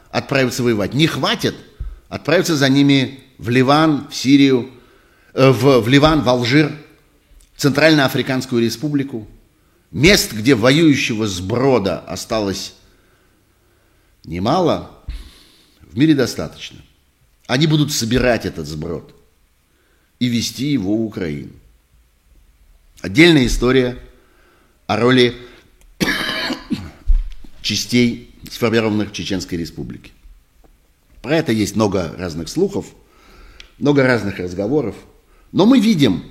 отправятся воевать. Не хватит – отправятся за ними в Ливан, в Сирию, э, в, в Ливан, в Алжир, Центральноафриканскую республику. Мест, где воюющего сброда осталось немало, в мире достаточно. Они будут собирать этот сброд и вести его в Украину. Отдельная история о роли частей, сформированных Чеченской Республике. Про это есть много разных слухов, много разных разговоров. Но мы видим,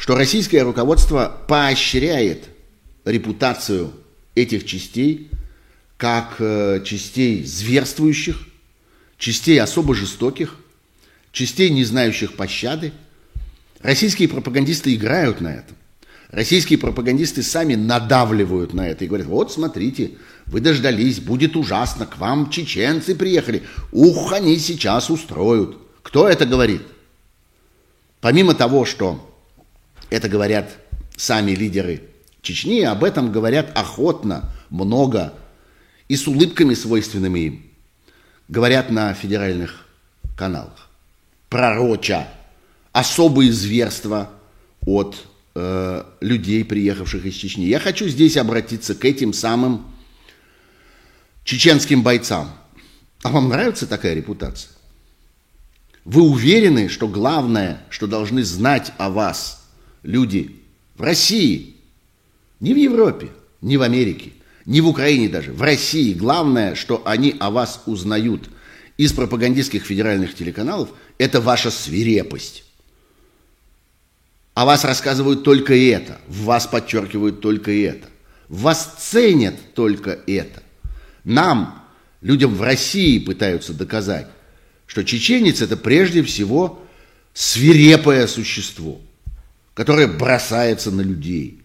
что российское руководство поощряет репутацию этих частей как э, частей зверствующих, частей особо жестоких, частей, не знающих пощады. Российские пропагандисты играют на этом. Российские пропагандисты сами надавливают на это и говорят, вот смотрите, вы дождались, будет ужасно, к вам чеченцы приехали, ух, они сейчас устроят. Кто это говорит? Помимо того, что это говорят сами лидеры Чечни, об этом говорят охотно, много и с улыбками, свойственными им. Говорят на федеральных каналах. Пророча особые зверства от э, людей, приехавших из Чечни. Я хочу здесь обратиться к этим самым чеченским бойцам. А вам нравится такая репутация? Вы уверены, что главное, что должны знать о вас люди в России, не в Европе, не в Америке, не в Украине даже, в России, главное, что они о вас узнают из пропагандистских федеральных телеканалов, это ваша свирепость. О вас рассказывают только это, в вас подчеркивают только это, в вас ценят только это. Нам, людям в России, пытаются доказать, что чеченец это прежде всего свирепое существо, которое бросается на людей.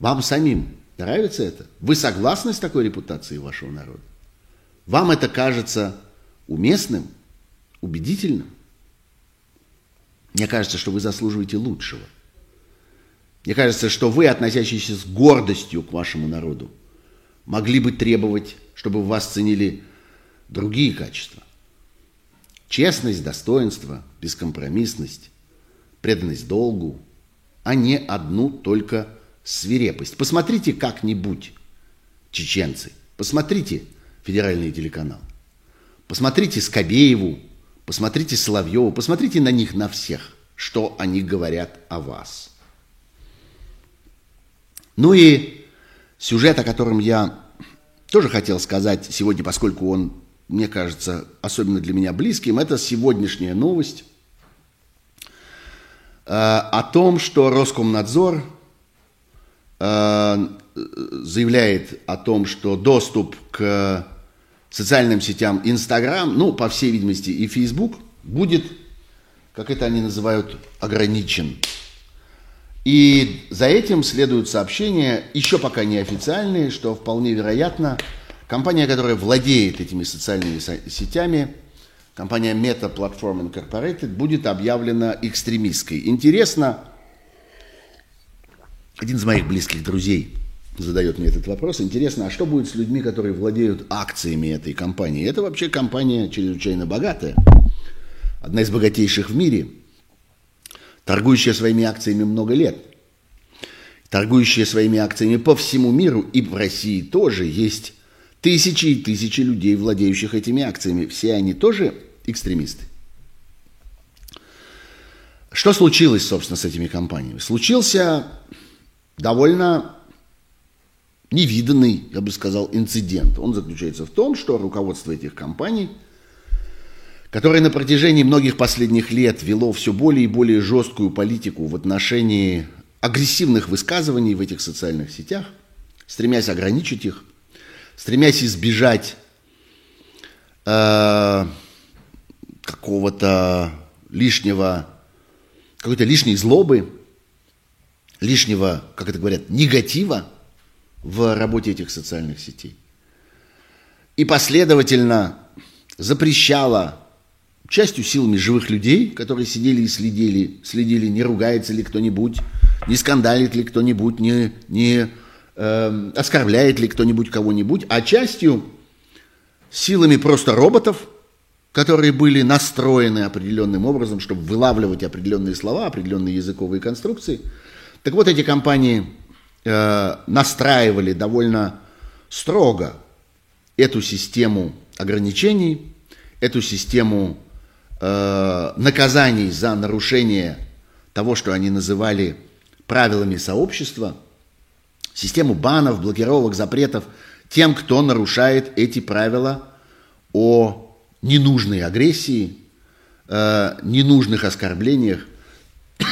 Вам самим нравится это? Вы согласны с такой репутацией вашего народа? Вам это кажется уместным, убедительным? Мне кажется, что вы заслуживаете лучшего. Мне кажется, что вы, относящиеся с гордостью к вашему народу, могли бы требовать, чтобы в вас ценили другие качества. Честность, достоинство, бескомпромиссность, преданность долгу, а не одну только свирепость. Посмотрите как-нибудь, чеченцы, посмотрите федеральные телеканалы, посмотрите Скобееву, посмотрите Соловьеву, посмотрите на них, на всех, что они говорят о вас. Ну и сюжет, о котором я тоже хотел сказать сегодня, поскольку он мне кажется, особенно для меня близким, это сегодняшняя новость о том, что Роскомнадзор э, заявляет о том, что доступ к социальным сетям Инстаграм, ну, по всей видимости, и Фейсбук, будет, как это они называют, ограничен. И за этим следуют сообщения, еще пока не официальные, что вполне вероятно – Компания, которая владеет этими социальными сетями, компания Meta Platform Incorporated, будет объявлена экстремистской. Интересно, один из моих близких друзей задает мне этот вопрос. Интересно, а что будет с людьми, которые владеют акциями этой компании? Это вообще компания чрезвычайно богатая, одна из богатейших в мире, торгующая своими акциями много лет. Торгующая своими акциями по всему миру и в России тоже есть Тысячи и тысячи людей, владеющих этими акциями. Все они тоже экстремисты. Что случилось, собственно, с этими компаниями? Случился довольно невиданный, я бы сказал, инцидент. Он заключается в том, что руководство этих компаний, которое на протяжении многих последних лет вело все более и более жесткую политику в отношении агрессивных высказываний в этих социальных сетях, стремясь ограничить их, стремясь избежать э, какого-то лишнего, какой-то лишней злобы, лишнего, как это говорят, негатива в работе этих социальных сетей. И последовательно запрещала частью силами живых людей, которые сидели и следили, следили, не ругается ли кто-нибудь, не скандалит ли кто-нибудь, не, не э, оскорбляет ли кто-нибудь кого-нибудь, а частью силами просто роботов, которые были настроены определенным образом, чтобы вылавливать определенные слова, определенные языковые конструкции. Так вот, эти компании э, настраивали довольно строго эту систему ограничений, эту систему э, наказаний за нарушение того, что они называли правилами сообщества, систему банов, блокировок, запретов тем, кто нарушает эти правила о ненужной агрессии, э, ненужных оскорблениях,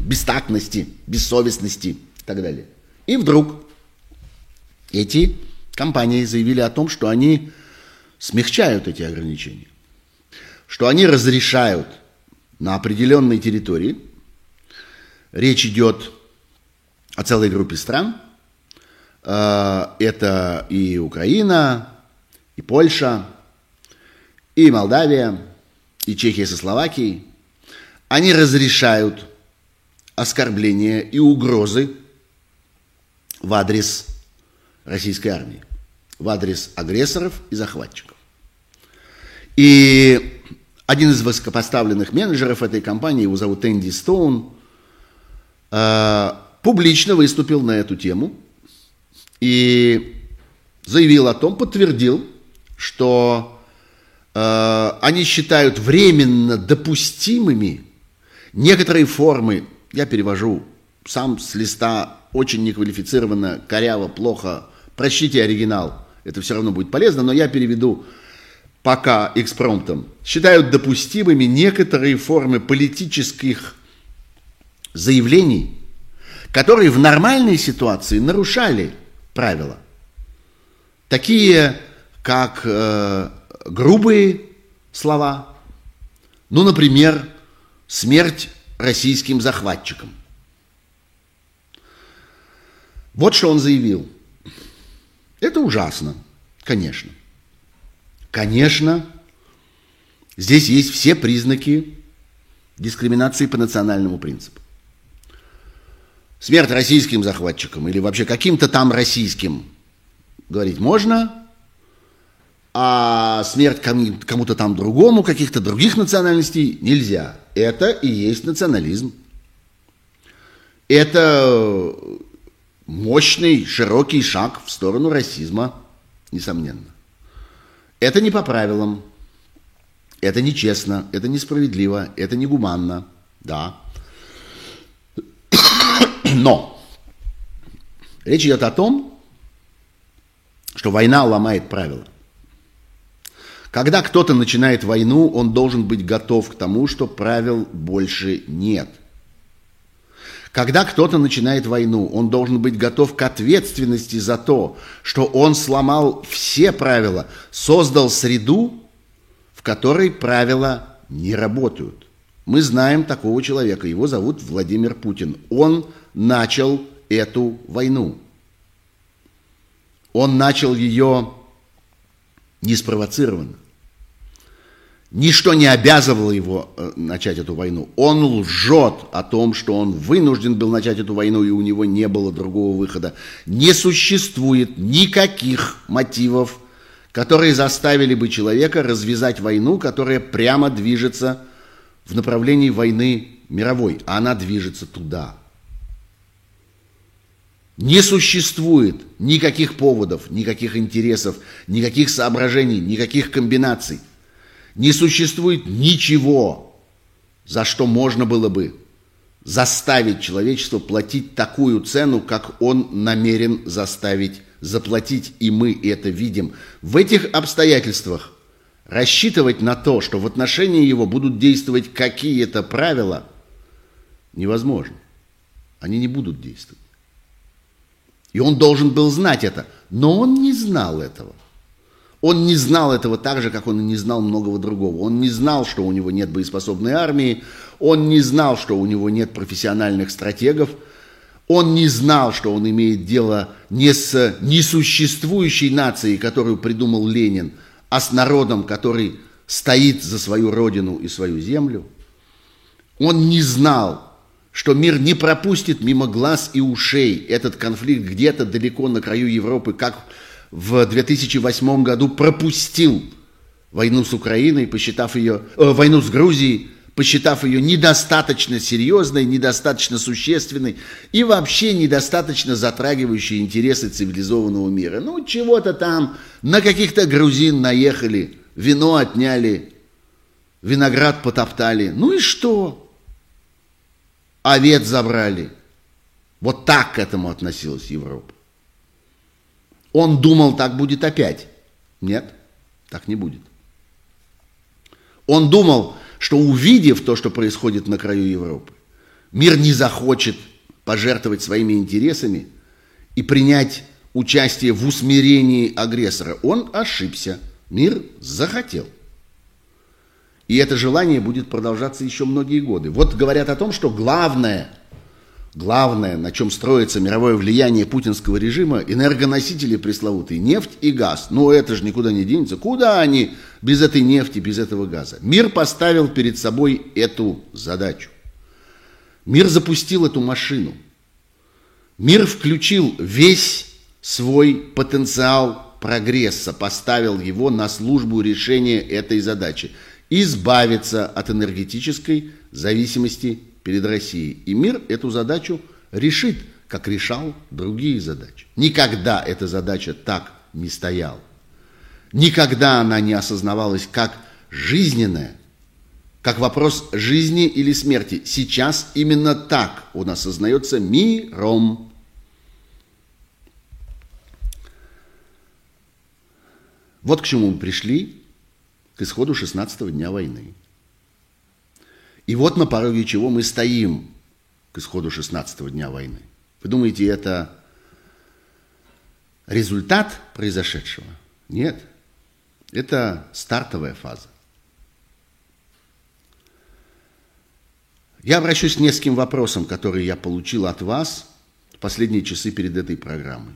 бестактности, бессовестности и так далее. И вдруг эти компании заявили о том, что они смягчают эти ограничения, что они разрешают на определенной территории, речь идет о целой группе стран, э, это и Украина, и Польша, и Молдавия, и Чехия со Словакией, они разрешают оскорбления и угрозы в адрес российской армии, в адрес агрессоров и захватчиков. И один из высокопоставленных менеджеров этой компании, его зовут Энди Стоун, э, публично выступил на эту тему и заявил о том, подтвердил, что э, они считают временно допустимыми некоторые формы, я перевожу сам с листа очень неквалифицированно, коряво, плохо, прочтите оригинал, это все равно будет полезно, но я переведу пока экспромтом, считают допустимыми некоторые формы политических заявлений, которые в нормальной ситуации нарушали правила. Такие, как э, грубые слова, ну, например, смерть российским захватчикам. Вот что он заявил. Это ужасно, конечно. Конечно, здесь есть все признаки дискриминации по национальному принципу. Смерть российским захватчикам или вообще каким-то там российским говорить можно, а смерть кому-то там другому, каких-то других национальностей нельзя. Это и есть национализм. Это мощный, широкий шаг в сторону расизма, несомненно. Это не по правилам, это нечестно, это несправедливо, это негуманно, да. Но речь идет о том, что война ломает правила. Когда кто-то начинает войну, он должен быть готов к тому, что правил больше нет. Когда кто-то начинает войну, он должен быть готов к ответственности за то, что он сломал все правила, создал среду, в которой правила не работают. Мы знаем такого человека, его зовут Владимир Путин. Он начал эту войну. Он начал ее неспровоцированно. Ничто не обязывало его э, начать эту войну. Он лжет о том, что он вынужден был начать эту войну, и у него не было другого выхода. Не существует никаких мотивов, которые заставили бы человека развязать войну, которая прямо движется в направлении войны мировой, а она движется туда. Не существует никаких поводов, никаких интересов, никаких соображений, никаких комбинаций – не существует ничего, за что можно было бы заставить человечество платить такую цену, как он намерен заставить заплатить, и мы это видим. В этих обстоятельствах рассчитывать на то, что в отношении его будут действовать какие-то правила, невозможно. Они не будут действовать. И он должен был знать это, но он не знал этого. Он не знал этого так же, как он и не знал многого другого. Он не знал, что у него нет боеспособной армии, он не знал, что у него нет профессиональных стратегов, он не знал, что он имеет дело не с несуществующей нацией, которую придумал Ленин, а с народом, который стоит за свою родину и свою землю. Он не знал, что мир не пропустит мимо глаз и ушей этот конфликт где-то далеко на краю Европы, как в 2008 году пропустил войну с Украиной, посчитав ее, э, войну с Грузией, посчитав ее недостаточно серьезной, недостаточно существенной и вообще недостаточно затрагивающей интересы цивилизованного мира. Ну, чего-то там на каких-то грузин наехали, вино отняли, виноград потоптали. Ну и что? Овец забрали. Вот так к этому относилась Европа. Он думал, так будет опять. Нет, так не будет. Он думал, что увидев то, что происходит на краю Европы, мир не захочет пожертвовать своими интересами и принять участие в усмирении агрессора. Он ошибся. Мир захотел. И это желание будет продолжаться еще многие годы. Вот говорят о том, что главное – Главное, на чем строится мировое влияние путинского режима, энергоносители пресловутые, нефть и газ. Но это же никуда не денется. Куда они без этой нефти, без этого газа? Мир поставил перед собой эту задачу. Мир запустил эту машину. Мир включил весь свой потенциал прогресса, поставил его на службу решения этой задачи. Избавиться от энергетической зависимости перед Россией. И мир эту задачу решит, как решал другие задачи. Никогда эта задача так не стояла. Никогда она не осознавалась как жизненная, как вопрос жизни или смерти. Сейчас именно так он осознается миром. Вот к чему мы пришли к исходу 16 дня войны. И вот на пороге чего мы стоим к исходу 16 дня войны. Вы думаете, это результат произошедшего? Нет. Это стартовая фаза. Я обращусь к нескольким вопросам, которые я получил от вас в последние часы перед этой программой.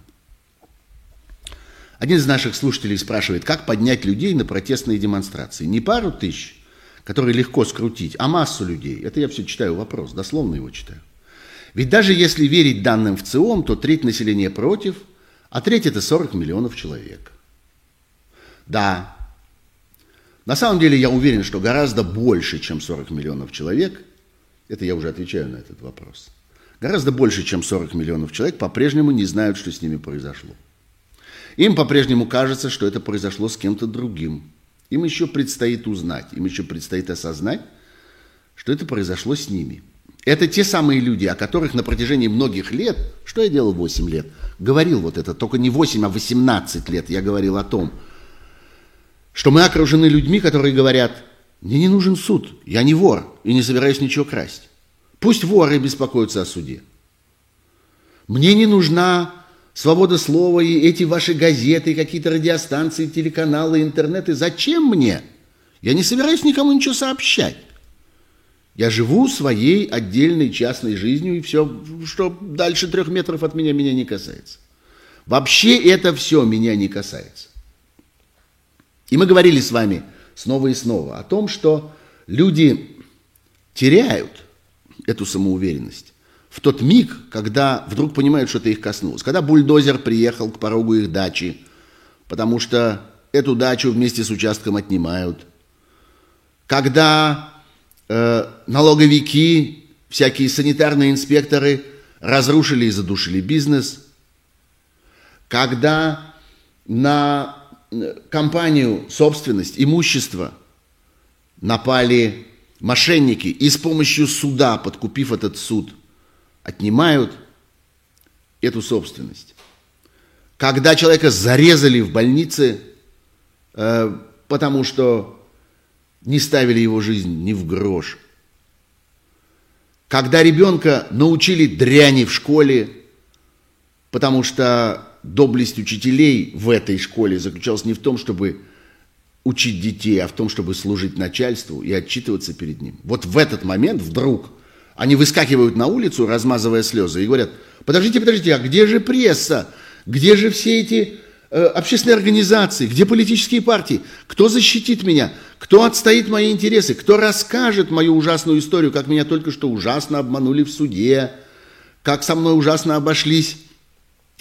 Один из наших слушателей спрашивает, как поднять людей на протестные демонстрации? Не пару тысяч, который легко скрутить, а массу людей. Это я все читаю вопрос, дословно его читаю. Ведь даже если верить данным в ЦИОМ, то треть населения против, а треть это 40 миллионов человек. Да, на самом деле я уверен, что гораздо больше, чем 40 миллионов человек, это я уже отвечаю на этот вопрос, гораздо больше, чем 40 миллионов человек по-прежнему не знают, что с ними произошло. Им по-прежнему кажется, что это произошло с кем-то другим, им еще предстоит узнать, им еще предстоит осознать, что это произошло с ними. Это те самые люди, о которых на протяжении многих лет, что я делал 8 лет, говорил вот это, только не 8, а 18 лет я говорил о том, что мы окружены людьми, которые говорят, мне не нужен суд, я не вор и не собираюсь ничего красть. Пусть воры беспокоятся о суде. Мне не нужна свобода слова и эти ваши газеты, какие-то радиостанции, телеканалы, интернеты. Зачем мне? Я не собираюсь никому ничего сообщать. Я живу своей отдельной частной жизнью, и все, что дальше трех метров от меня, меня не касается. Вообще это все меня не касается. И мы говорили с вами снова и снова о том, что люди теряют эту самоуверенность в тот миг, когда вдруг понимают, что это их коснулось. Когда бульдозер приехал к порогу их дачи, потому что эту дачу вместе с участком отнимают. Когда э, налоговики, всякие санитарные инспекторы разрушили и задушили бизнес. Когда на э, компанию, собственность, имущество напали мошенники и с помощью суда, подкупив этот суд – отнимают эту собственность. Когда человека зарезали в больнице, э, потому что не ставили его жизнь ни в грош. Когда ребенка научили дряни в школе, потому что доблесть учителей в этой школе заключалась не в том, чтобы учить детей, а в том, чтобы служить начальству и отчитываться перед ним. Вот в этот момент вдруг – они выскакивают на улицу, размазывая слезы, и говорят, подождите, подождите, а где же пресса? Где же все эти э, общественные организации? Где политические партии? Кто защитит меня? Кто отстоит мои интересы? Кто расскажет мою ужасную историю, как меня только что ужасно обманули в суде, как со мной ужасно обошлись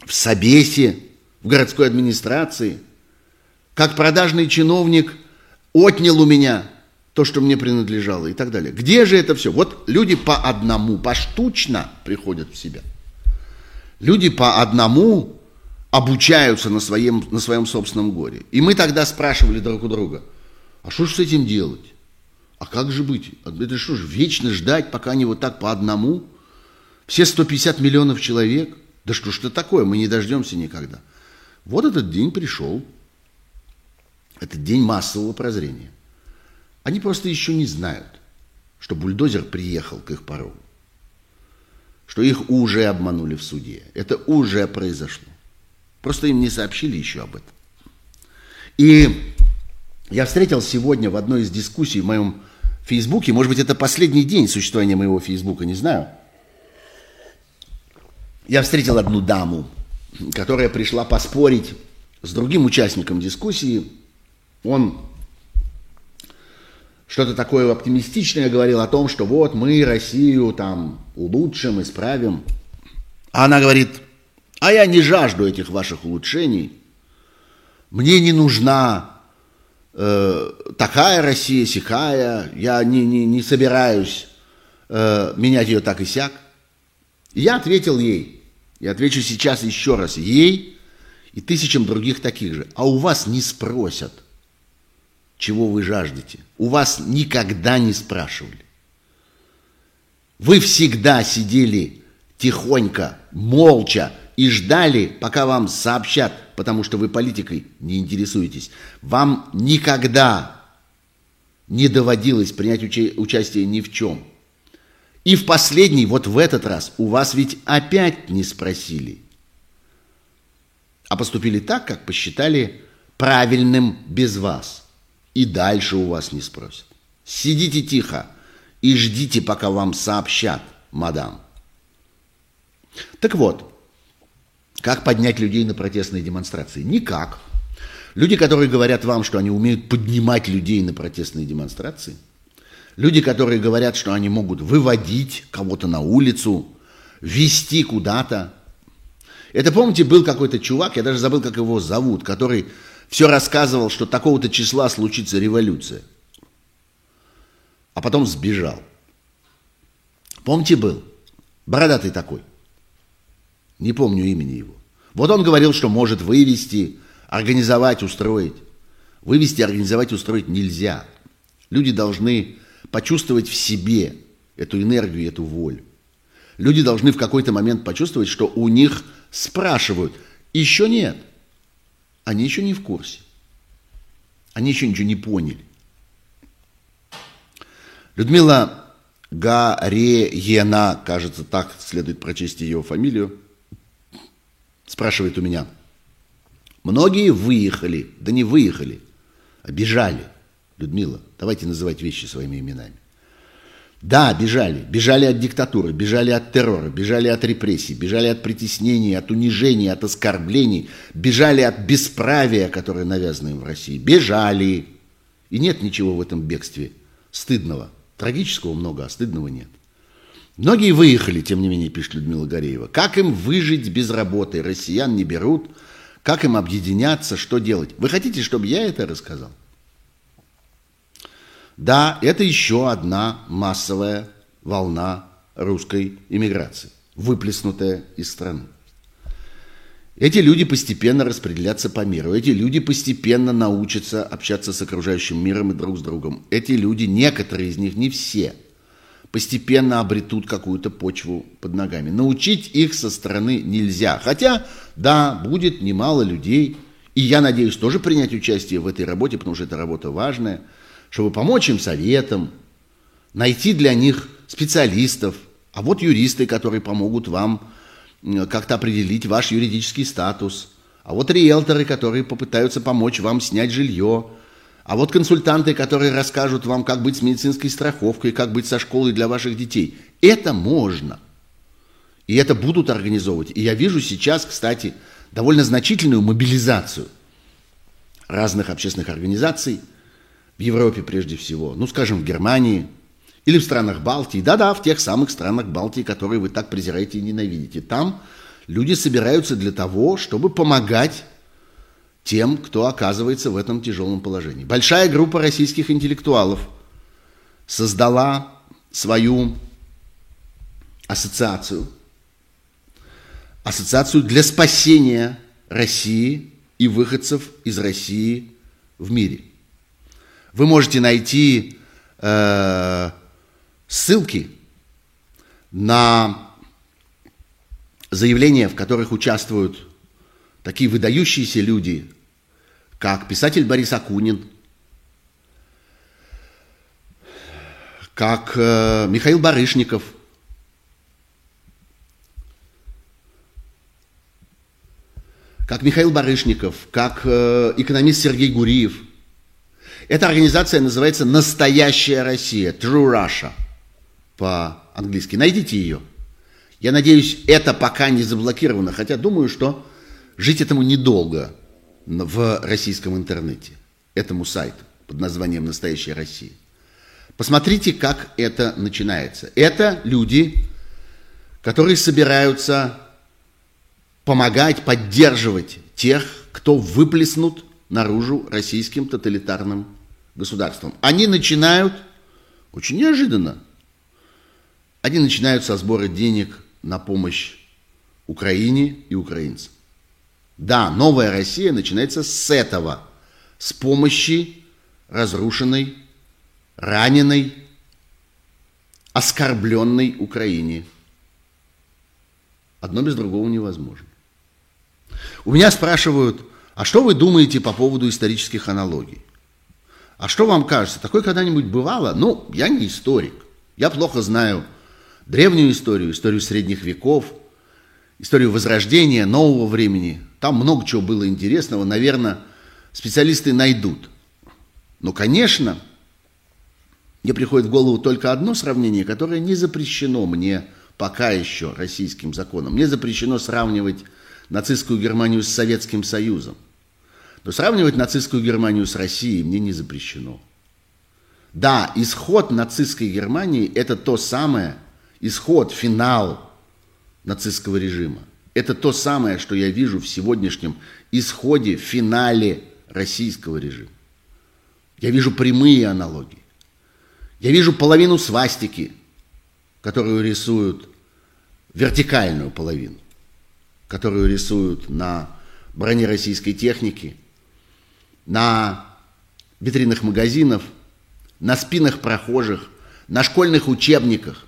в Собесе, в городской администрации, как продажный чиновник отнял у меня то, что мне принадлежало и так далее. Где же это все? Вот люди по одному, поштучно приходят в себя. Люди по одному обучаются на своем, на своем собственном горе. И мы тогда спрашивали друг у друга, а что же с этим делать? А как же быть? Это что же, вечно ждать, пока они вот так по одному? Все 150 миллионов человек? Да что ж это такое, мы не дождемся никогда. Вот этот день пришел. Это день массового прозрения. Они просто еще не знают, что бульдозер приехал к их порогу. Что их уже обманули в суде. Это уже произошло. Просто им не сообщили еще об этом. И я встретил сегодня в одной из дискуссий в моем Фейсбуке, может быть, это последний день существования моего Фейсбука, не знаю. Я встретил одну даму, которая пришла поспорить с другим участником дискуссии. Он что-то такое оптимистичное говорил о том, что вот мы Россию там улучшим, исправим. А она говорит, а я не жажду этих ваших улучшений. Мне не нужна э, такая Россия, сякая, я не, не, не собираюсь э, менять ее так и сяк. я ответил ей, я отвечу сейчас еще раз, ей и тысячам других таких же. А у вас не спросят, чего вы жаждете. У вас никогда не спрашивали. Вы всегда сидели тихонько, молча, и ждали, пока вам сообщат, потому что вы политикой не интересуетесь. Вам никогда не доводилось принять уча- участие ни в чем. И в последний, вот в этот раз, у вас ведь опять не спросили, а поступили так, как посчитали правильным без вас. И дальше у вас не спросят. Сидите тихо и ждите, пока вам сообщат, мадам. Так вот, как поднять людей на протестные демонстрации? Никак. Люди, которые говорят вам, что они умеют поднимать людей на протестные демонстрации, люди, которые говорят, что они могут выводить кого-то на улицу, вести куда-то. Это, помните, был какой-то чувак, я даже забыл, как его зовут, который все рассказывал, что такого-то числа случится революция. А потом сбежал. Помните, был? Бородатый такой. Не помню имени его. Вот он говорил, что может вывести, организовать, устроить. Вывести, организовать, устроить нельзя. Люди должны почувствовать в себе эту энергию, эту волю. Люди должны в какой-то момент почувствовать, что у них спрашивают. Еще нет. Они еще не в курсе. Они еще ничего не поняли. Людмила Гареена, кажется, так следует прочесть ее фамилию, спрашивает у меня. Многие выехали, да не выехали, а бежали. Людмила, давайте называть вещи своими именами. Да, бежали. Бежали от диктатуры, бежали от террора, бежали от репрессий, бежали от притеснений, от унижений, от оскорблений, бежали от бесправия, которое навязано им в России. Бежали. И нет ничего в этом бегстве стыдного. Трагического много, а стыдного нет. Многие выехали, тем не менее, пишет Людмила Гореева. Как им выжить без работы? Россиян не берут. Как им объединяться? Что делать? Вы хотите, чтобы я это рассказал? Да, это еще одна массовая волна русской иммиграции, выплеснутая из страны. Эти люди постепенно распределятся по миру. Эти люди постепенно научатся общаться с окружающим миром и друг с другом. Эти люди, некоторые из них, не все – постепенно обретут какую-то почву под ногами. Научить их со стороны нельзя. Хотя, да, будет немало людей, и я надеюсь тоже принять участие в этой работе, потому что эта работа важная, чтобы помочь им советам, найти для них специалистов, а вот юристы, которые помогут вам как-то определить ваш юридический статус, а вот риэлторы, которые попытаются помочь вам снять жилье, а вот консультанты, которые расскажут вам, как быть с медицинской страховкой, как быть со школой для ваших детей. Это можно. И это будут организовывать. И я вижу сейчас, кстати, довольно значительную мобилизацию разных общественных организаций в Европе прежде всего, ну, скажем, в Германии или в странах Балтии. Да-да, в тех самых странах Балтии, которые вы так презираете и ненавидите. Там люди собираются для того, чтобы помогать тем, кто оказывается в этом тяжелом положении. Большая группа российских интеллектуалов создала свою ассоциацию, ассоциацию для спасения России и выходцев из России в мире. Вы можете найти э, ссылки на заявления, в которых участвуют такие выдающиеся люди, как писатель Борис Акунин, как э, Михаил Барышников, как Михаил Барышников, как э, экономист Сергей Гуриев. Эта организация называется «Настоящая Россия», True Russia по-английски. Найдите ее. Я надеюсь, это пока не заблокировано, хотя думаю, что жить этому недолго в российском интернете, этому сайту под названием «Настоящая Россия». Посмотрите, как это начинается. Это люди, которые собираются помогать, поддерживать тех, кто выплеснут наружу российским тоталитарным государством. Они начинают очень неожиданно. Они начинают со сбора денег на помощь Украине и украинцам. Да, новая Россия начинается с этого, с помощи разрушенной раненой, оскорбленной Украине. Одно без другого невозможно. У меня спрашивают, а что вы думаете по поводу исторических аналогий? А что вам кажется, такое когда-нибудь бывало? Ну, я не историк. Я плохо знаю древнюю историю, историю средних веков, историю Возрождения, нового времени. Там много чего было интересного, наверное, специалисты найдут. Но, конечно, мне приходит в голову только одно сравнение, которое не запрещено мне пока еще российским законом. Мне запрещено сравнивать нацистскую Германию с Советским Союзом. Но сравнивать нацистскую Германию с Россией мне не запрещено. Да, исход нацистской Германии – это то самое, исход, финал нацистского режима. Это то самое, что я вижу в сегодняшнем исходе, финале российского режима. Я вижу прямые аналогии. Я вижу половину свастики, которую рисуют, вертикальную половину, которую рисуют на броне российской техники, на витринах магазинов, на спинах прохожих, на школьных учебниках.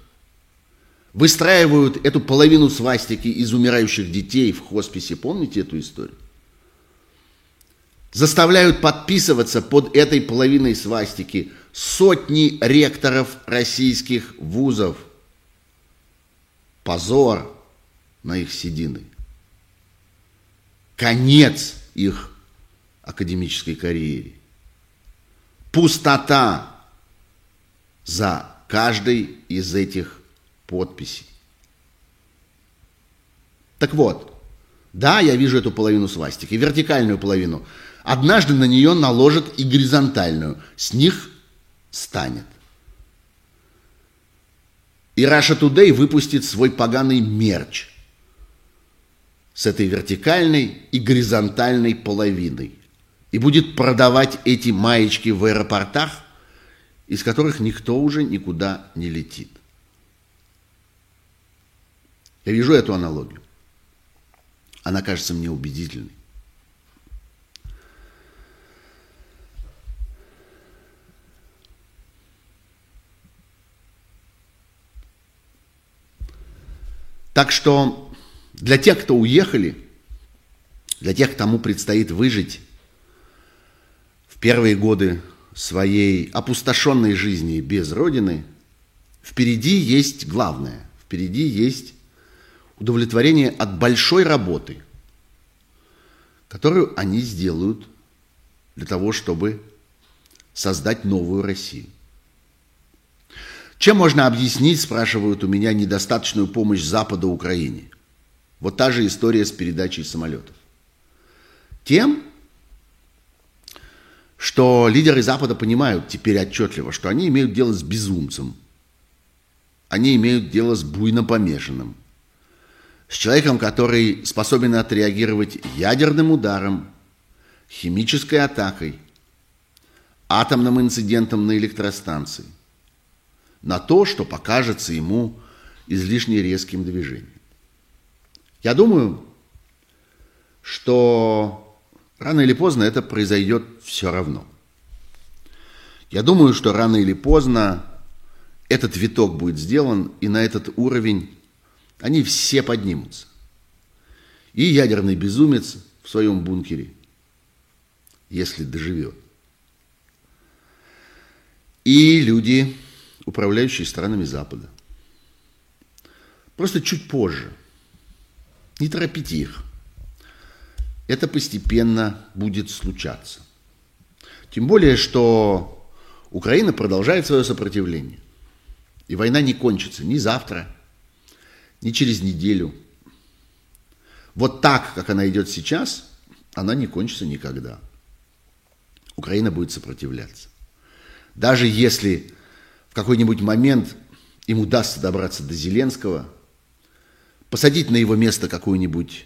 Выстраивают эту половину свастики из умирающих детей в хосписе. Помните эту историю? Заставляют подписываться под этой половиной свастики сотни ректоров российских вузов. Позор на их седины. Конец их академической карьере. Пустота за каждой из этих подписей. Так вот, да, я вижу эту половину свастики, вертикальную половину. Однажды на нее наложат и горизонтальную. С них станет. И Russia Today выпустит свой поганый мерч с этой вертикальной и горизонтальной половиной. И будет продавать эти маечки в аэропортах, из которых никто уже никуда не летит. Я вижу эту аналогию. Она кажется мне убедительной. Так что для тех, кто уехали, для тех, кому предстоит выжить первые годы своей опустошенной жизни без Родины, впереди есть главное. Впереди есть удовлетворение от большой работы, которую они сделают для того, чтобы создать новую Россию. Чем можно объяснить, спрашивают у меня, недостаточную помощь Запада Украине? Вот та же история с передачей самолетов. Тем, что лидеры Запада понимают теперь отчетливо, что они имеют дело с безумцем. Они имеют дело с буйно помешанным. С человеком, который способен отреагировать ядерным ударом, химической атакой, атомным инцидентом на электростанции, на то, что покажется ему излишне резким движением. Я думаю, что рано или поздно это произойдет все равно. Я думаю, что рано или поздно этот виток будет сделан, и на этот уровень они все поднимутся. И ядерный безумец в своем бункере, если доживет. И люди, управляющие странами Запада. Просто чуть позже. Не торопите их. Это постепенно будет случаться. Тем более, что Украина продолжает свое сопротивление. И война не кончится ни завтра, ни через неделю. Вот так, как она идет сейчас, она не кончится никогда. Украина будет сопротивляться. Даже если в какой-нибудь момент им удастся добраться до Зеленского, посадить на его место какую-нибудь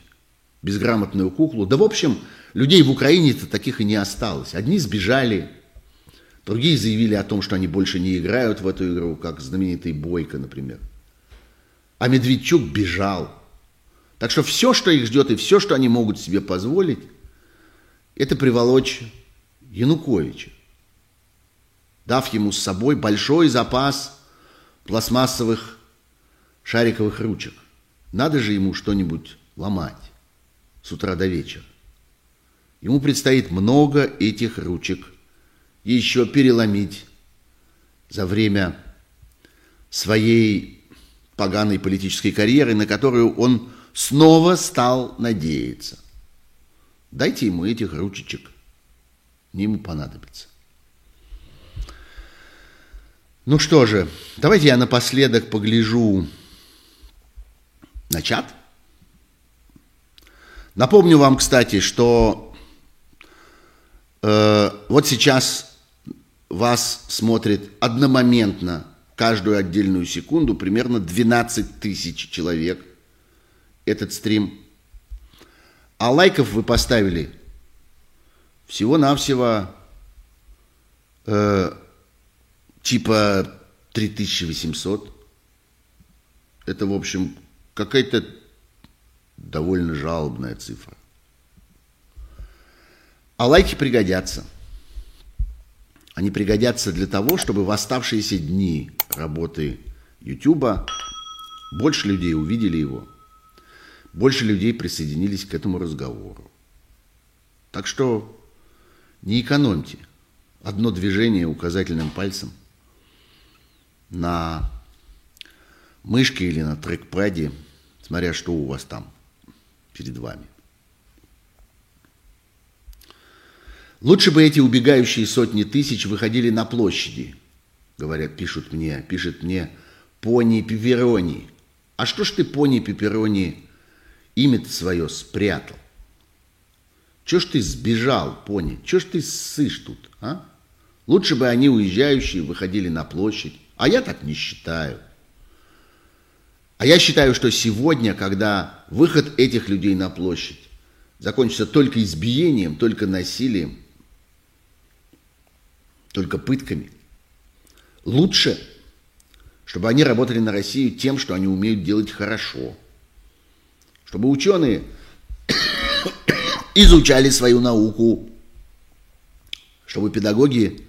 безграмотную куклу. Да, в общем, людей в Украине-то таких и не осталось. Одни сбежали, другие заявили о том, что они больше не играют в эту игру, как знаменитый Бойко, например. А Медведчук бежал. Так что все, что их ждет, и все, что они могут себе позволить, это приволочь Януковича, дав ему с собой большой запас пластмассовых шариковых ручек. Надо же ему что-нибудь ломать с утра до вечера. Ему предстоит много этих ручек еще переломить за время своей поганой политической карьеры, на которую он снова стал надеяться. Дайте ему этих ручечек, не ему понадобится. Ну что же, давайте я напоследок погляжу на чат – Напомню вам, кстати, что э, вот сейчас вас смотрит одномоментно каждую отдельную секунду примерно 12 тысяч человек этот стрим. А лайков вы поставили всего-навсего э, типа 3800. Это, в общем, какая-то довольно жалобная цифра. А лайки пригодятся. Они пригодятся для того, чтобы в оставшиеся дни работы YouTube больше людей увидели его, больше людей присоединились к этому разговору. Так что не экономьте. Одно движение указательным пальцем на мышке или на трекпаде, смотря что у вас там – перед вами. Лучше бы эти убегающие сотни тысяч выходили на площади, говорят, пишут мне, пишет мне Пони Пеперони. А что ж ты, Пони Пеперони, имя свое спрятал? Чё ж ты сбежал, Пони? Чё ж ты ссышь тут, а? Лучше бы они, уезжающие, выходили на площадь. А я так не считаю. А я считаю, что сегодня, когда выход этих людей на площадь закончится только избиением, только насилием, только пытками, лучше, чтобы они работали на Россию тем, что они умеют делать хорошо. Чтобы ученые изучали свою науку, чтобы педагоги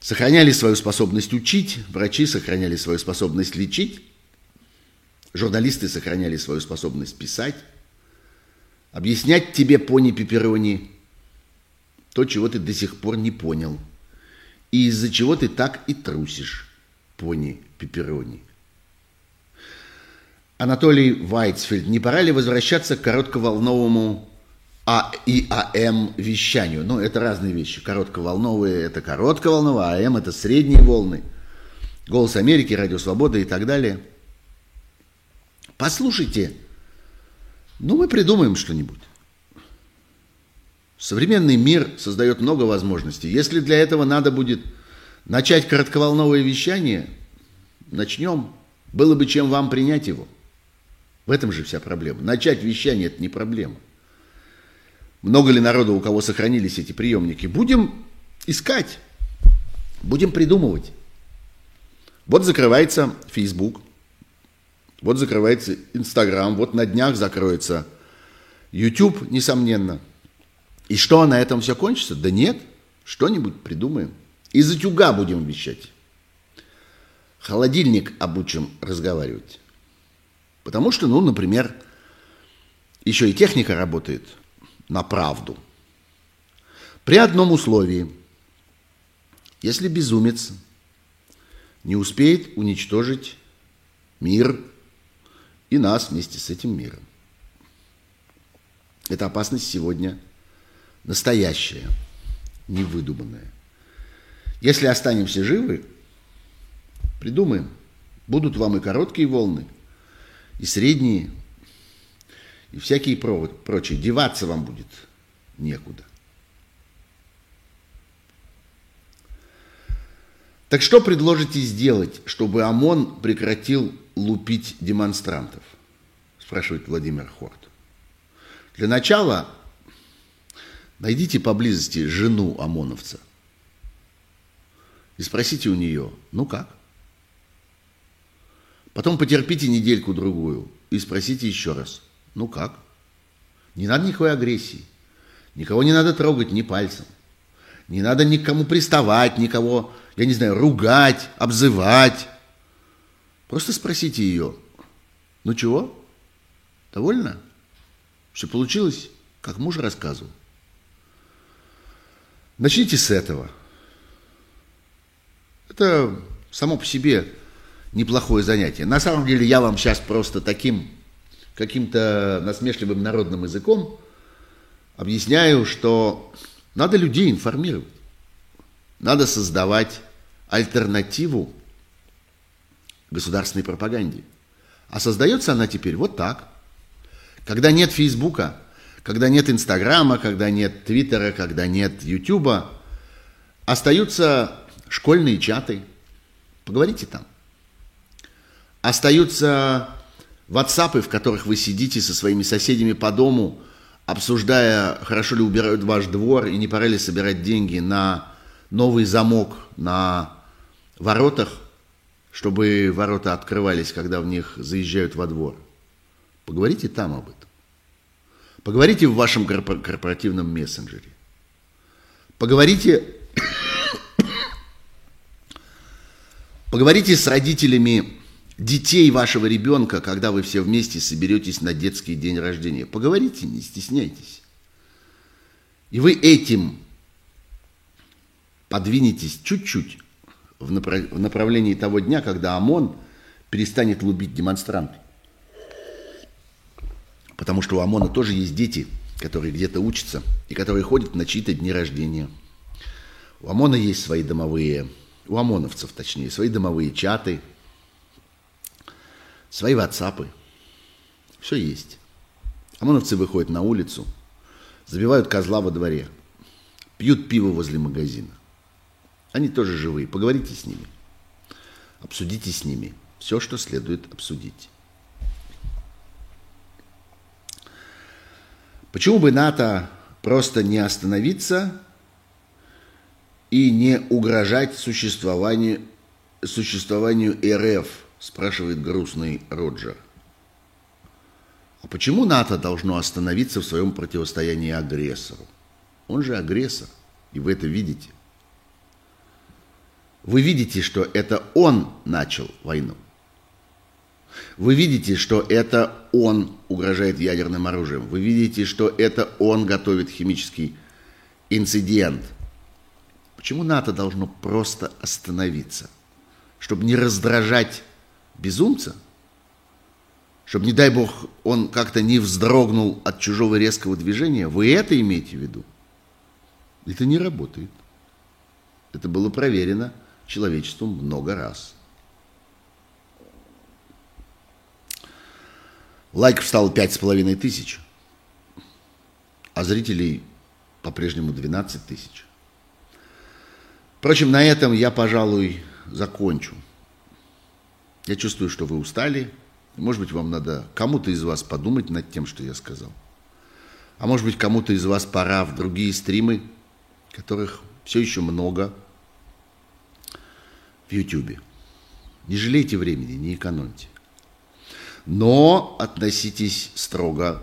сохраняли свою способность учить, врачи сохраняли свою способность лечить, Журналисты сохраняли свою способность писать, объяснять тебе, пони Пеперони, то, чего ты до сих пор не понял, и из-за чего ты так и трусишь, пони Пеперони. Анатолий Вайцфельд, не пора ли возвращаться к коротковолновому а и АМ вещанию? Ну, это разные вещи. Коротковолновые – это коротковолновые, а АМ – это средние волны. Голос Америки, Радио Свобода и так далее – Послушайте, ну мы придумаем что-нибудь. Современный мир создает много возможностей. Если для этого надо будет начать коротковолновое вещание, начнем. Было бы чем вам принять его. В этом же вся проблема. Начать вещание – это не проблема. много ли народу, у кого сохранились эти приемники. Будем искать, будем придумывать. Вот закрывается Facebook, вот закрывается Instagram, вот на днях закроется YouTube, несомненно. И что, на этом все кончится? Да нет, что-нибудь придумаем. Из утюга будем вещать. Холодильник обучим разговаривать. Потому что, ну, например, еще и техника работает на правду. При одном условии. Если безумец не успеет уничтожить мир и нас вместе с этим миром. Эта опасность сегодня настоящая, невыдуманная. Если останемся живы, придумаем. Будут вам и короткие волны, и средние, и всякие прочие. Деваться вам будет некуда. Так что предложите сделать, чтобы ОМОН прекратил лупить демонстрантов? Спрашивает Владимир Хорт. Для начала найдите поблизости жену ОМОНовца и спросите у нее, ну как? Потом потерпите недельку-другую и спросите еще раз, ну как? Не надо никакой агрессии, никого не надо трогать ни пальцем, не надо никому приставать, никого я не знаю, ругать, обзывать. Просто спросите ее, ну чего, довольно? Все получилось, как муж рассказывал. Начните с этого. Это само по себе неплохое занятие. На самом деле я вам сейчас просто таким каким-то насмешливым народным языком объясняю, что надо людей информировать. Надо создавать альтернативу государственной пропаганде. А создается она теперь вот так. Когда нет Фейсбука, когда нет Инстаграма, когда нет Твиттера, когда нет Ютуба, остаются школьные чаты. Поговорите там. Остаются ватсапы, в которых вы сидите со своими соседями по дому, обсуждая, хорошо ли убирают ваш двор и не пора ли собирать деньги на новый замок на воротах, чтобы ворота открывались, когда в них заезжают во двор. Поговорите там об этом. Поговорите в вашем корпоративном мессенджере. Поговорите, поговорите с родителями детей вашего ребенка, когда вы все вместе соберетесь на детский день рождения. Поговорите, не стесняйтесь. И вы этим подвинетесь чуть-чуть в, направ... в направлении того дня, когда ОМОН перестанет лубить демонстрантов. Потому что у ОМОНа тоже есть дети, которые где-то учатся и которые ходят на чьи-то дни рождения. У ОМОНа есть свои домовые, у ОМОНовцев точнее, свои домовые чаты, свои ватсапы. Все есть. ОМОНовцы выходят на улицу, забивают козла во дворе, пьют пиво возле магазина. Они тоже живые. Поговорите с ними. Обсудите с ними все, что следует обсудить. Почему бы НАТО просто не остановиться и не угрожать существованию, существованию РФ, спрашивает грустный Роджер. А почему НАТО должно остановиться в своем противостоянии агрессору? Он же агрессор, и вы это видите – вы видите, что это он начал войну. Вы видите, что это он угрожает ядерным оружием. Вы видите, что это он готовит химический инцидент. Почему НАТО должно просто остановиться? Чтобы не раздражать безумца? Чтобы, не дай бог, он как-то не вздрогнул от чужого резкого движения? Вы это имеете в виду? Это не работает. Это было проверено человечеству много раз. Лайков стало пять с половиной тысяч, а зрителей по-прежнему 12 тысяч. Впрочем, на этом я, пожалуй, закончу. Я чувствую, что вы устали. Может быть, вам надо кому-то из вас подумать над тем, что я сказал. А может быть, кому-то из вас пора в другие стримы, которых все еще много в YouTube. Не жалейте времени, не экономьте. Но относитесь строго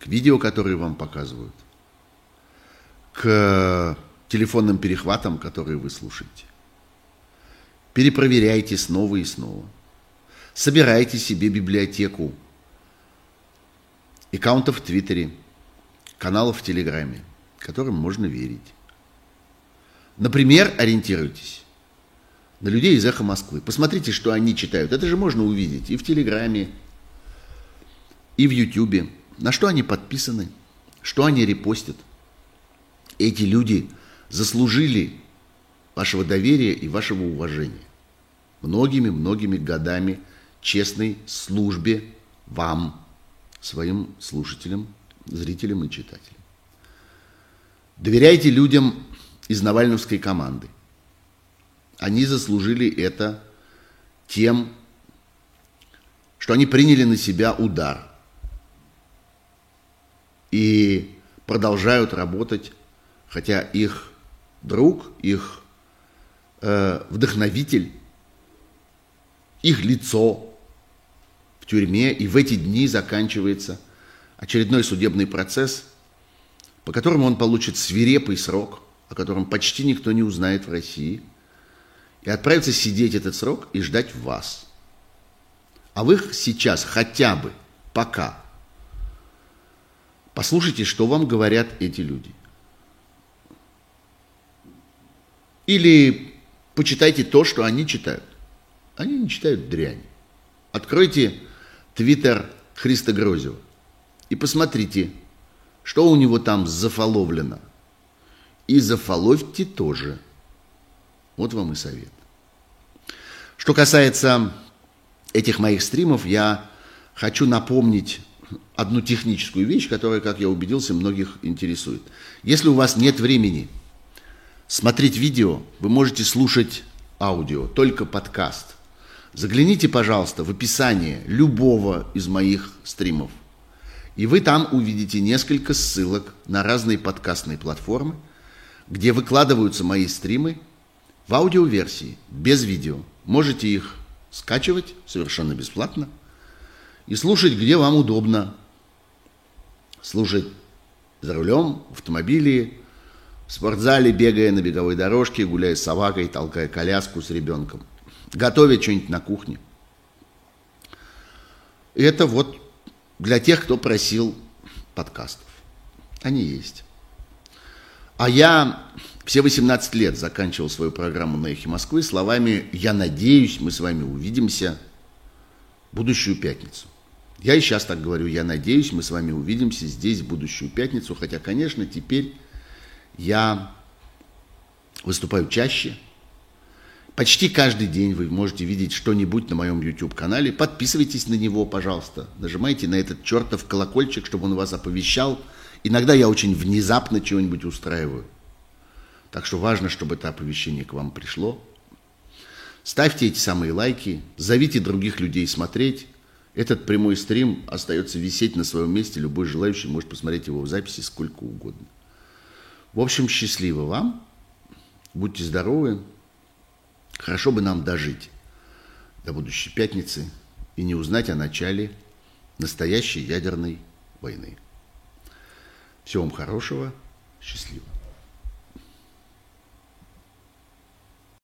к видео, которые вам показывают, к телефонным перехватам, которые вы слушаете. Перепроверяйте снова и снова. Собирайте себе библиотеку аккаунтов в Твиттере, каналов в Телеграме, которым можно верить. Например, ориентируйтесь на людей из «Эхо Москвы». Посмотрите, что они читают. Это же можно увидеть и в Телеграме, и в Ютубе. На что они подписаны, что они репостят. Эти люди заслужили вашего доверия и вашего уважения. Многими-многими годами честной службе вам, своим слушателям, зрителям и читателям. Доверяйте людям из Навальновской команды. Они заслужили это тем, что они приняли на себя удар и продолжают работать, хотя их друг, их э, вдохновитель, их лицо в тюрьме, и в эти дни заканчивается очередной судебный процесс, по которому он получит свирепый срок, о котором почти никто не узнает в России – и отправиться сидеть этот срок и ждать вас. А вы сейчас хотя бы, пока, послушайте, что вам говорят эти люди. Или почитайте то, что они читают. Они не читают дрянь. Откройте твиттер Христа Грозева и посмотрите, что у него там зафоловлено. И зафоловьте тоже – вот вам и совет. Что касается этих моих стримов, я хочу напомнить одну техническую вещь, которая, как я убедился, многих интересует. Если у вас нет времени смотреть видео, вы можете слушать аудио, только подкаст. Загляните, пожалуйста, в описание любого из моих стримов. И вы там увидите несколько ссылок на разные подкастные платформы, где выкладываются мои стримы в аудиоверсии, без видео. Можете их скачивать совершенно бесплатно и слушать, где вам удобно. Слушать за рулем, в автомобиле, в спортзале, бегая на беговой дорожке, гуляя с собакой, толкая коляску с ребенком, готовя что-нибудь на кухне. И это вот для тех, кто просил подкастов. Они есть. А я все 18 лет заканчивал свою программу на «Эхе Москвы» словами «Я надеюсь, мы с вами увидимся будущую пятницу». Я и сейчас так говорю, я надеюсь, мы с вами увидимся здесь в будущую пятницу, хотя, конечно, теперь я выступаю чаще. Почти каждый день вы можете видеть что-нибудь на моем YouTube-канале. Подписывайтесь на него, пожалуйста. Нажимайте на этот чертов колокольчик, чтобы он вас оповещал. Иногда я очень внезапно чего-нибудь устраиваю. Так что важно, чтобы это оповещение к вам пришло. Ставьте эти самые лайки, зовите других людей смотреть. Этот прямой стрим остается висеть на своем месте. Любой желающий может посмотреть его в записи сколько угодно. В общем, счастливо вам. Будьте здоровы. Хорошо бы нам дожить до будущей пятницы и не узнать о начале настоящей ядерной войны. Всего вам хорошего. Счастливо.